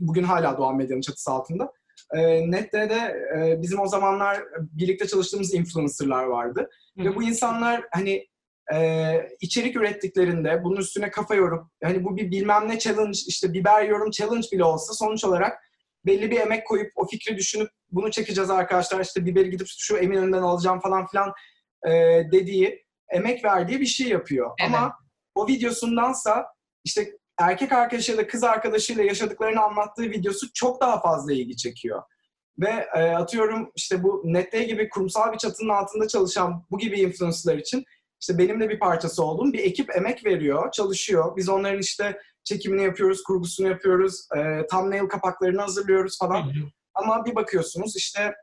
bugün hala Doğan Medya'nın çatısı altında. E, Net'te de e, bizim o zamanlar birlikte çalıştığımız influencerlar vardı. Hı-hı. Ve bu insanlar hani e, içerik ürettiklerinde bunun üstüne kafa yorup hani bu bir bilmem ne challenge işte biber yorum challenge bile olsa sonuç olarak belli bir emek koyup o fikri düşünüp bunu çekeceğiz arkadaşlar işte biberi gidip şu emin önünden alacağım falan filan e, dediği emek verdiği bir şey yapıyor. Evet. Ama o videosundansa işte erkek arkadaşıyla kız arkadaşıyla yaşadıklarını anlattığı videosu çok daha fazla ilgi çekiyor. Ve e, atıyorum işte bu Nette gibi kurumsal bir çatının altında çalışan bu gibi influencerlar için işte benim de bir parçası olduğum bir ekip emek veriyor, çalışıyor. Biz onların işte çekimini yapıyoruz, kurgusunu yapıyoruz, e, thumbnail kapaklarını hazırlıyoruz falan. Hı hı. Ama bir bakıyorsunuz işte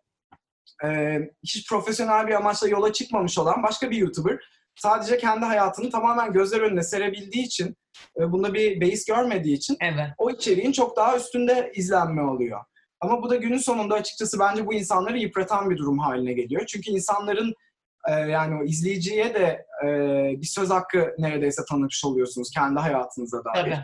e, hiç profesyonel bir amaçla yola çıkmamış olan başka bir YouTuber sadece kendi hayatını tamamen gözler önüne serebildiği için, e, bunda bir base görmediği için evet. o içeriğin çok daha üstünde izlenme oluyor. Ama bu da günün sonunda açıkçası bence bu insanları yıpratan bir durum haline geliyor. Çünkü insanların e, yani o izleyiciye de e, bir söz hakkı neredeyse tanımış oluyorsunuz kendi hayatınıza dair. Tabii.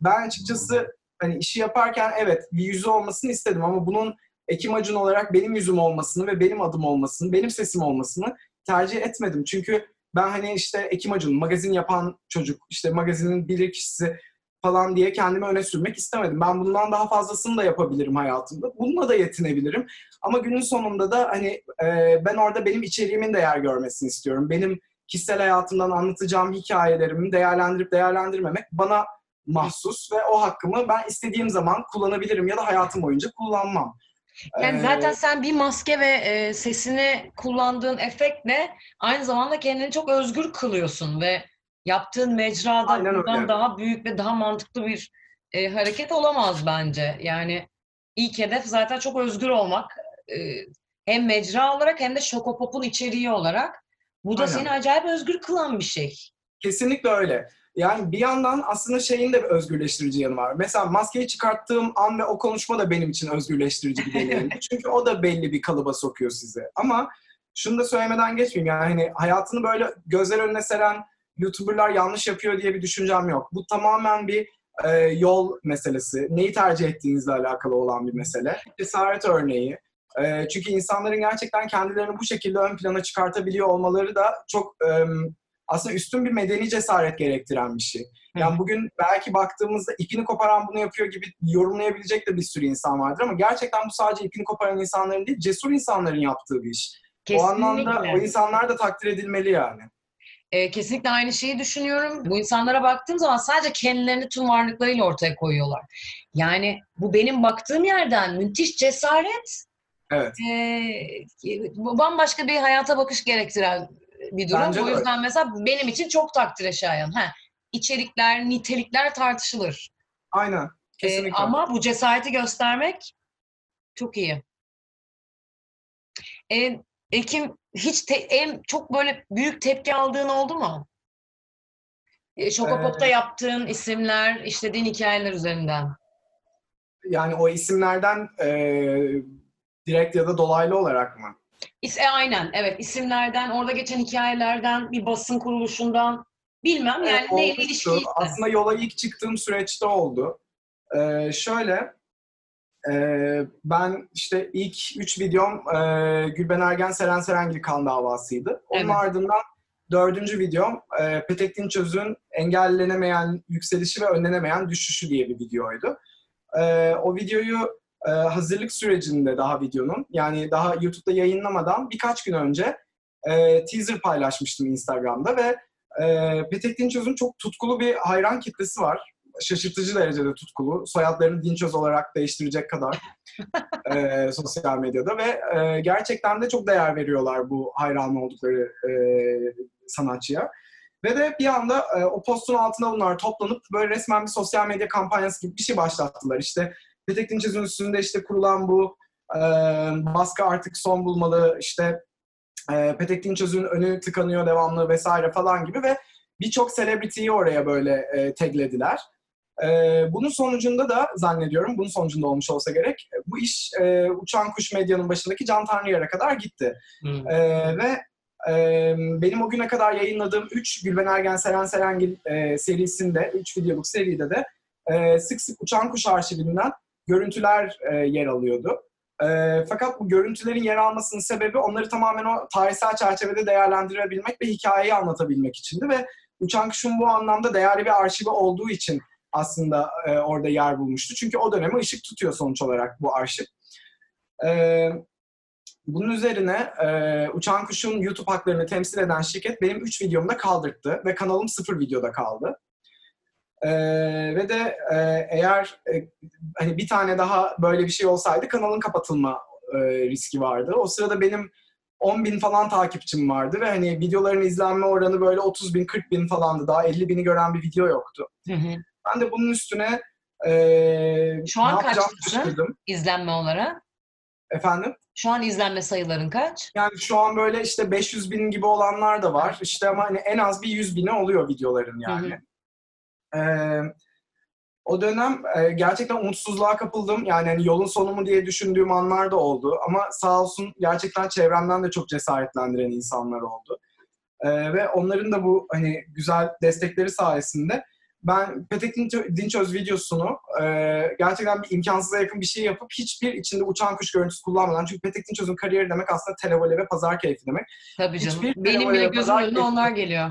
Ben açıkçası hani işi yaparken evet bir yüzü olmasını istedim ama bunun Ekim Acun olarak benim yüzüm olmasını ve benim adım olmasını, benim sesim olmasını tercih etmedim. Çünkü ben hani işte Ekim Acun, magazin yapan çocuk, işte magazinin bilir kişisi falan diye kendimi öne sürmek istemedim. Ben bundan daha fazlasını da yapabilirim hayatımda. Bununla da yetinebilirim. Ama günün sonunda da hani e, ben orada benim içeriğimin değer görmesini istiyorum. Benim kişisel hayatımdan anlatacağım hikayelerimi değerlendirip değerlendirmemek bana mahsus ve o hakkımı ben istediğim zaman kullanabilirim ya da hayatım boyunca kullanmam. Yani zaten sen bir maske ve e, sesini kullandığın efektle aynı zamanda kendini çok özgür kılıyorsun ve yaptığın mecrada bundan öyle. daha büyük ve daha mantıklı bir e, hareket olamaz bence. Yani ilk hedef zaten çok özgür olmak. e, hem mecra olarak hem de Şokopop'un içeriği olarak. Bu da Aynen. seni acayip özgür kılan bir şey. Kesinlikle öyle. Yani bir yandan aslında şeyin de bir özgürleştirici yanı var. Mesela maskeyi çıkarttığım an ve o konuşma da benim için özgürleştirici bir deneyimdi. Çünkü o da belli bir kalıba sokuyor sizi. Ama şunu da söylemeden geçmeyeyim. Yani hani hayatını böyle gözler önüne seren YouTuber'lar yanlış yapıyor diye bir düşüncem yok. Bu tamamen bir e, yol meselesi. Neyi tercih ettiğinizle alakalı olan bir mesele. Cesaret örneği. E, çünkü insanların gerçekten kendilerini bu şekilde ön plana çıkartabiliyor olmaları da çok e, aslında üstün bir medeni cesaret gerektiren bir şey. Yani bugün belki baktığımızda ipini koparan bunu yapıyor gibi yorumlayabilecek de bir sürü insan vardır ama gerçekten bu sadece ipini koparan insanların değil, cesur insanların yaptığı bir iş. O anlamda o insanlar da takdir edilmeli yani. E, kesinlikle aynı şeyi düşünüyorum. Bu insanlara baktığım zaman sadece kendilerini tüm varlıklarıyla ortaya koyuyorlar. Yani bu benim baktığım yerden müthiş cesaret. Evet. E, bambaşka bir hayata bakış gerektiren bir durum. Bence o de yüzden mesela benim için çok takdire şayan. Ha, içerikler, nitelikler tartışılır. Aynen. E, Kesinlikle. ama bu cesareti göstermek çok iyi. E, Ekim hiç te- en çok böyle büyük tepki aldığın oldu mu? E, Şokopop'ta Ee, yaptığın isimler, işlediğin hikayeler üzerinden. Yani o isimlerden e, direkt ya da dolaylı olarak mı? İs- e, aynen, evet. isimlerden, orada geçen hikayelerden, bir basın kuruluşundan bilmem yani Evet, neyle ilişkiyse. Aslında yola ilk çıktığım süreçte oldu. Ee, şöyle, e, ben işte ilk üç videom e, Gülben Ergen Seren Serengil kan davasıydı. Onun Evet. ardından dördüncü videom e, Petek Dinçöz'ün engellenemeyen yükselişi ve önlenemeyen düşüşü diye bir videoydu. E, o videoyu e, hazırlık sürecinde daha videonun yani daha YouTube'da yayınlamadan birkaç gün önce e, teaser paylaşmıştım Instagram'da ve e, Petek Dinçöz'ün çok tutkulu bir hayran kitlesi var. Şaşırtıcı derecede tutkulu. Soyadlarını Dinçöz olarak değiştirecek kadar e, sosyal medyada ve e, gerçekten de çok değer veriyorlar bu hayran oldukları e, sanatçıya. Ve de bir anda e, o postun altına bunlar toplanıp böyle resmen bir sosyal medya kampanyası gibi bir şey başlattılar. İşte Petek Dinçöz'ün üstünde işte kurulan bu e, baskı artık son bulmalı, işte e, Petek Dinçöz'ün önü tıkanıyor devamlı vesaire falan gibi ve birçok celebrity'yi oraya böyle e, taglediler. E, bunun sonucunda da zannediyorum, bunun sonucunda olmuş olsa gerek, bu iş e, Uçan Kuş Medya'nın başındaki Can Tanrıyar'a kadar gitti. Hmm. E, ve e, benim o güne kadar yayınladığım 3 Gülben Ergen Seren Serengil e, serisinde, 3 videoluk seride de e, sık sık Uçan Kuş arşivinden görüntüler e, yer alıyordu. E, fakat bu görüntülerin yer almasının sebebi onları tamamen o tarihsel çerçevede değerlendirebilmek ve hikayeyi anlatabilmek içindi ve Uçan Kuş'un bu anlamda değerli bir arşivi olduğu için aslında e, orada yer bulmuştu. Çünkü o döneme ışık tutuyor sonuç olarak bu arşiv. E, bunun üzerine e, Uçan Kuş'un YouTube haklarını temsil eden şirket benim 3 videomu da kaldırttı ve kanalım 0 videoda kaldı. E, ve de e, eğer e, hani bir tane daha böyle bir şey olsaydı kanalın kapatılma e, riski vardı. O sırada benim 10 bin falan takipçim vardı ve hani videoların izlenme oranı böyle 30 bin, 40 bin falandı. Daha 50 bini gören bir video yoktu. Hı hı. Ben de bunun üstüne e, Şu an şaşırdım. İzlenme olarak. Efendim? Şu an izlenme sayıların kaç? Yani şu an böyle işte 500 bin gibi olanlar da var. İşte ama hani en az bir 100 bini oluyor videoların yani. Ee, o dönem e, gerçekten umutsuzluğa kapıldım. Yani hani yolun sonu mu diye düşündüğüm anlar da oldu. Ama sağ olsun gerçekten çevremden de çok cesaretlendiren insanlar oldu. Ee, ve onların da bu hani güzel destekleri sayesinde ben Petek Dinçö- Dinçöz videosunu e, gerçekten bir imkansıza yakın bir şey yapıp hiçbir içinde uçan kuş görüntüsü kullanmadan çünkü Petek Dinçöz'ün kariyeri demek aslında televole ve pazar keyfi demek. Tabii canım. Hiçbir Benim bile gözümün önüne onlar geliyor.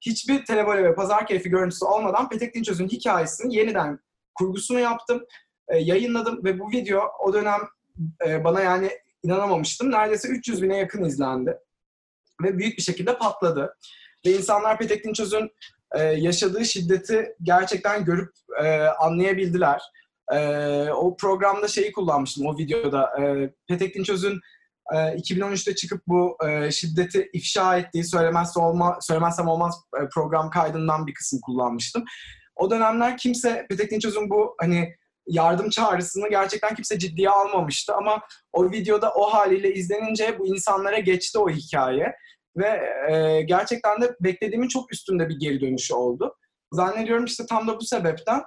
Hiçbir televole ve pazar keyfi görüntüsü olmadan Petek Dinçöz'ün hikayesini yeniden kurgusunu yaptım, e, yayınladım ve bu video o dönem e, bana yani inanamamıştım. Neredeyse 300 bine yakın izlendi ve büyük bir şekilde patladı. Ve insanlar Petek Dinçöz'ün e, yaşadığı şiddeti gerçekten görüp e, anlayabildiler. E, o programda şeyi kullanmıştım o videoda. E, Petek Dinçöz'ün e, 2013'te çıkıp bu e, şiddeti ifşa ettiği söylemezse olma, söylemezsem olmaz e, program kaydından bir kısım kullanmıştım. O dönemler kimse Petek Dinçöz'ün bu hani yardım çağrısını gerçekten kimse ciddiye almamıştı ama o videoda o haliyle izlenince bu insanlara geçti o hikaye ve e, gerçekten de beklediğimin çok üstünde bir geri dönüşü oldu. Zannediyorum işte tam da bu sebepten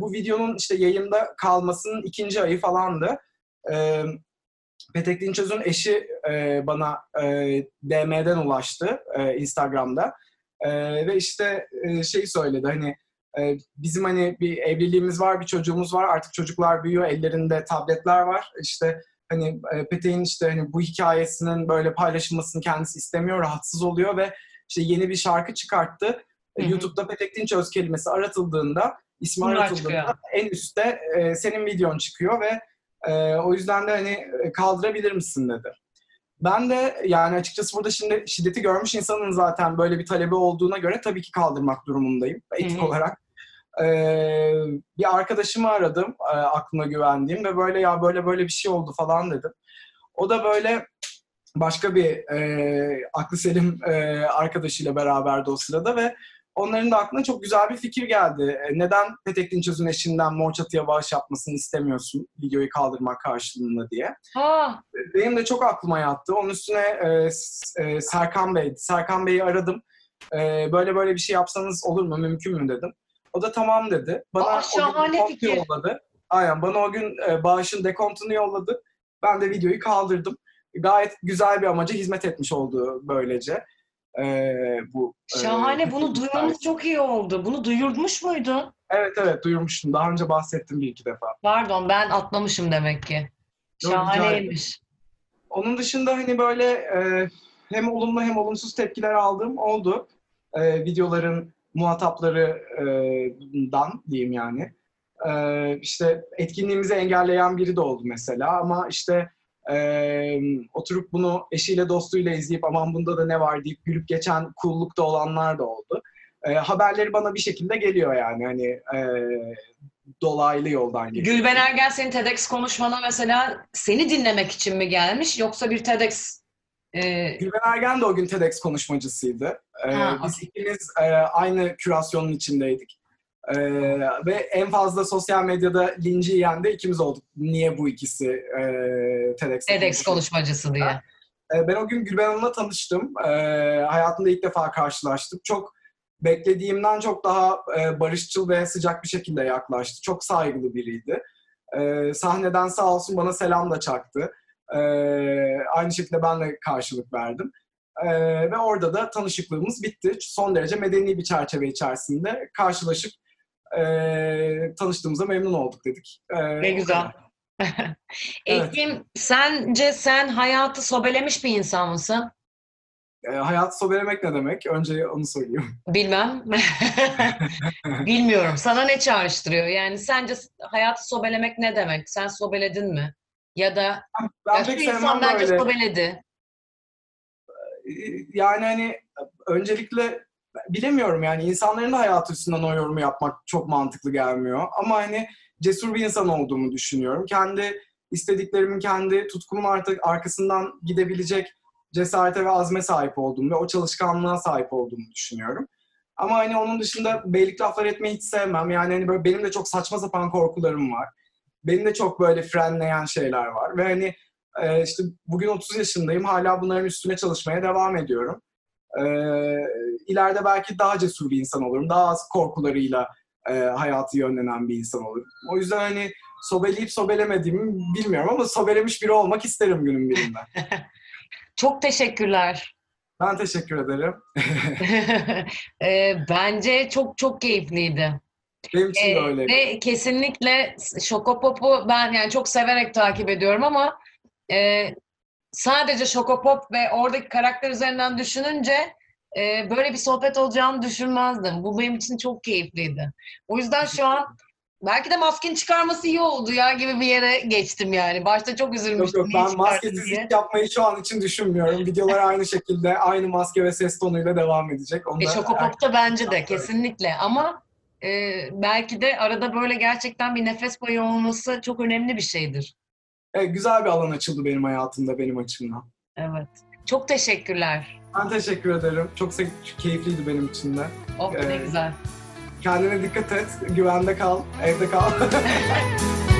bu videonun işte yayında kalmasının ikinci ayı falandı. Petek Dinçöz'ün eşi e, bana e, DM'den ulaştı e, Instagram'da. E, ve işte e, şey söyledi hani e, bizim hani bir evliliğimiz var, bir çocuğumuz var. Artık çocuklar büyüyor, ellerinde tabletler var. İşte hani e, Petek'in işte hani bu hikayesinin böyle paylaşılmasını kendisi istemiyor, rahatsız oluyor ve işte yeni bir şarkı çıkarttı. E, Hı hı. YouTube'da Petek Dinçöz kelimesi aratıldığında, ismi Bunlar aratıldığında çıkıyor. en üstte e, senin videon çıkıyor ve e, o yüzden de hani e, kaldırabilir misin dedi. Ben de yani açıkçası burada şimdi şiddeti görmüş insanın zaten böyle bir talebi olduğuna göre tabii ki kaldırmak durumundayım etik Hı hı. olarak. Ee, bir arkadaşımı aradım e, aklına güvendiğim ve böyle ya böyle böyle bir şey oldu falan dedim. O da böyle başka bir e, aklı selim e, arkadaşıyla beraberdi o sırada ve onların da aklına çok güzel bir fikir geldi. E, neden Petek Dinçöz'ün eşinden Mor Çatı'ya bağış yapmasını istemiyorsun videoyu kaldırmak karşılığında diye. Ha, Benim de çok aklıma yattı. Onun üstüne e, e, Serkan Bey, Serkan Bey'i aradım. E, böyle böyle bir şey yapsanız olur mu, mümkün mü dedim. O da tamam dedi. Bana Aa, o gün dekontu yolladı. Aynen bana o gün e, bağışın dekontunu yolladı. Ben de videoyu kaldırdım. Gayet güzel bir amaca hizmet etmiş oldu böylece. E, bu e, şahane. Bunu hizmet duymamız çok iyi oldu. Bunu duyurmuş muydun? Evet evet duyurmuştum. Daha önce bahsettim bir iki defa. Pardon, ben atlamışım demek ki. Şahaneymiş. Onun dışında hani böyle e, hem olumlu hem olumsuz tepkiler aldığım oldu. E, videoların muhataplarından diyeyim yani. E, işte etkinliğimizi engelleyen biri de oldu mesela ama işte e, oturup bunu eşiyle dostuyla izleyip aman bunda da ne var deyip gülüp geçen cool'lukta olanlar da oldu. E, haberleri bana bir şekilde geliyor yani hani e, dolaylı yoldan geliyor. Gülben Ergen senin TEDx konuşmana mesela seni dinlemek için mi gelmiş yoksa bir TEDx e, Gülben Ergen de o gün TEDx konuşmacısıydı. Ee, Ha, biz ikimiz e, aynı kürasyonun içindeydik. Ee, ve en fazla sosyal medyada linci yiyen de ikimiz olduk. Niye bu ikisi e, TEDx TEDx konuşmacısı diye? Ee, ben o gün Gülben Hanım'la tanıştım. Ee, hayatımda ilk defa karşılaştık. Çok beklediğimden çok daha e, barışçıl ve sıcak bir şekilde yaklaştı. Çok saygılı biriydi. Ee, sahneden sağ olsun bana selam da çaktı. Ee, aynı şekilde ben de karşılık verdim. Ee, ve orada da tanışıklığımız bitti. Son derece medeni bir çerçeve içerisinde karşılaşıp e, tanıştığımıza memnun olduk dedik. Ee, Ne güzel. kadar. Evet. Ekim, sence sen hayatı sobelemiş bir insan mısın? Ee, hayatı sobelemek ne demek? Önce onu sorayım. Bilmem. Bilmiyorum. Sana ne çağrıştırıyor? Yani sence hayatı sobelemek ne demek? Sen sobeledin mi? Ya da Ben ya pek insan bence böyle. sobeledi. yani hani öncelikle bilemiyorum yani insanların da hayatı üstünden o yorumu yapmak çok mantıklı gelmiyor. Ama hani cesur bir insan olduğumu düşünüyorum. Kendi istediklerimin, kendi tutkumun artık arkasından gidebilecek cesarete ve azme sahip olduğumu ve o çalışkanlığa sahip olduğumu düşünüyorum. Ama hani onun dışında beylik laflar etmeyi hiç sevmem. Yani hani böyle benim de çok saçma sapan korkularım var. Benim de çok böyle frenleyen şeyler var. Ve hani işte bugün 30 yaşındayım. Hala bunların üstüne çalışmaya devam ediyorum. Ee, ileride belki daha cesur bir insan olurum. Daha az korkularıyla e, hayatı yönlenen bir insan olurum. O yüzden hani sobeleyip sobelemediğimi bilmiyorum ama sobelemiş biri olmak isterim günün birinde. Çok teşekkürler. ben teşekkür ederim. Ee, Bence çok çok keyifliydi. Benim için de Ee, öyle. ve kesinlikle Şokopop'u ben yani çok severek takip ediyorum ama e, sadece Şokopop ve oradaki karakter üzerinden düşününce e, böyle bir sohbet olacağını düşünmezdim. Bu benim için çok keyifliydi. O yüzden şu an belki de maskenin çıkarması iyi oldu ya gibi bir yere geçtim yani. Başta çok Yok üzülmüştüm. yok niye ben çıkarttın maskesiz diye. ilk yapmayı şu an için düşünmüyorum. Videolar aynı şekilde aynı maske ve ses tonuyla devam edecek. Onu E, da Şokopop'ta bence de kesinlikle ama e, belki de arada böyle gerçekten bir nefes payı olması çok önemli bir şeydir. Evet, güzel bir alan açıldı benim hayatımda benim açımdan. Evet. Çok teşekkürler. Ben teşekkür ederim. Çok keyifliydi benim için de. Oh ne Evet. güzel. Kendine dikkat et. Güvende kal. Evde kal.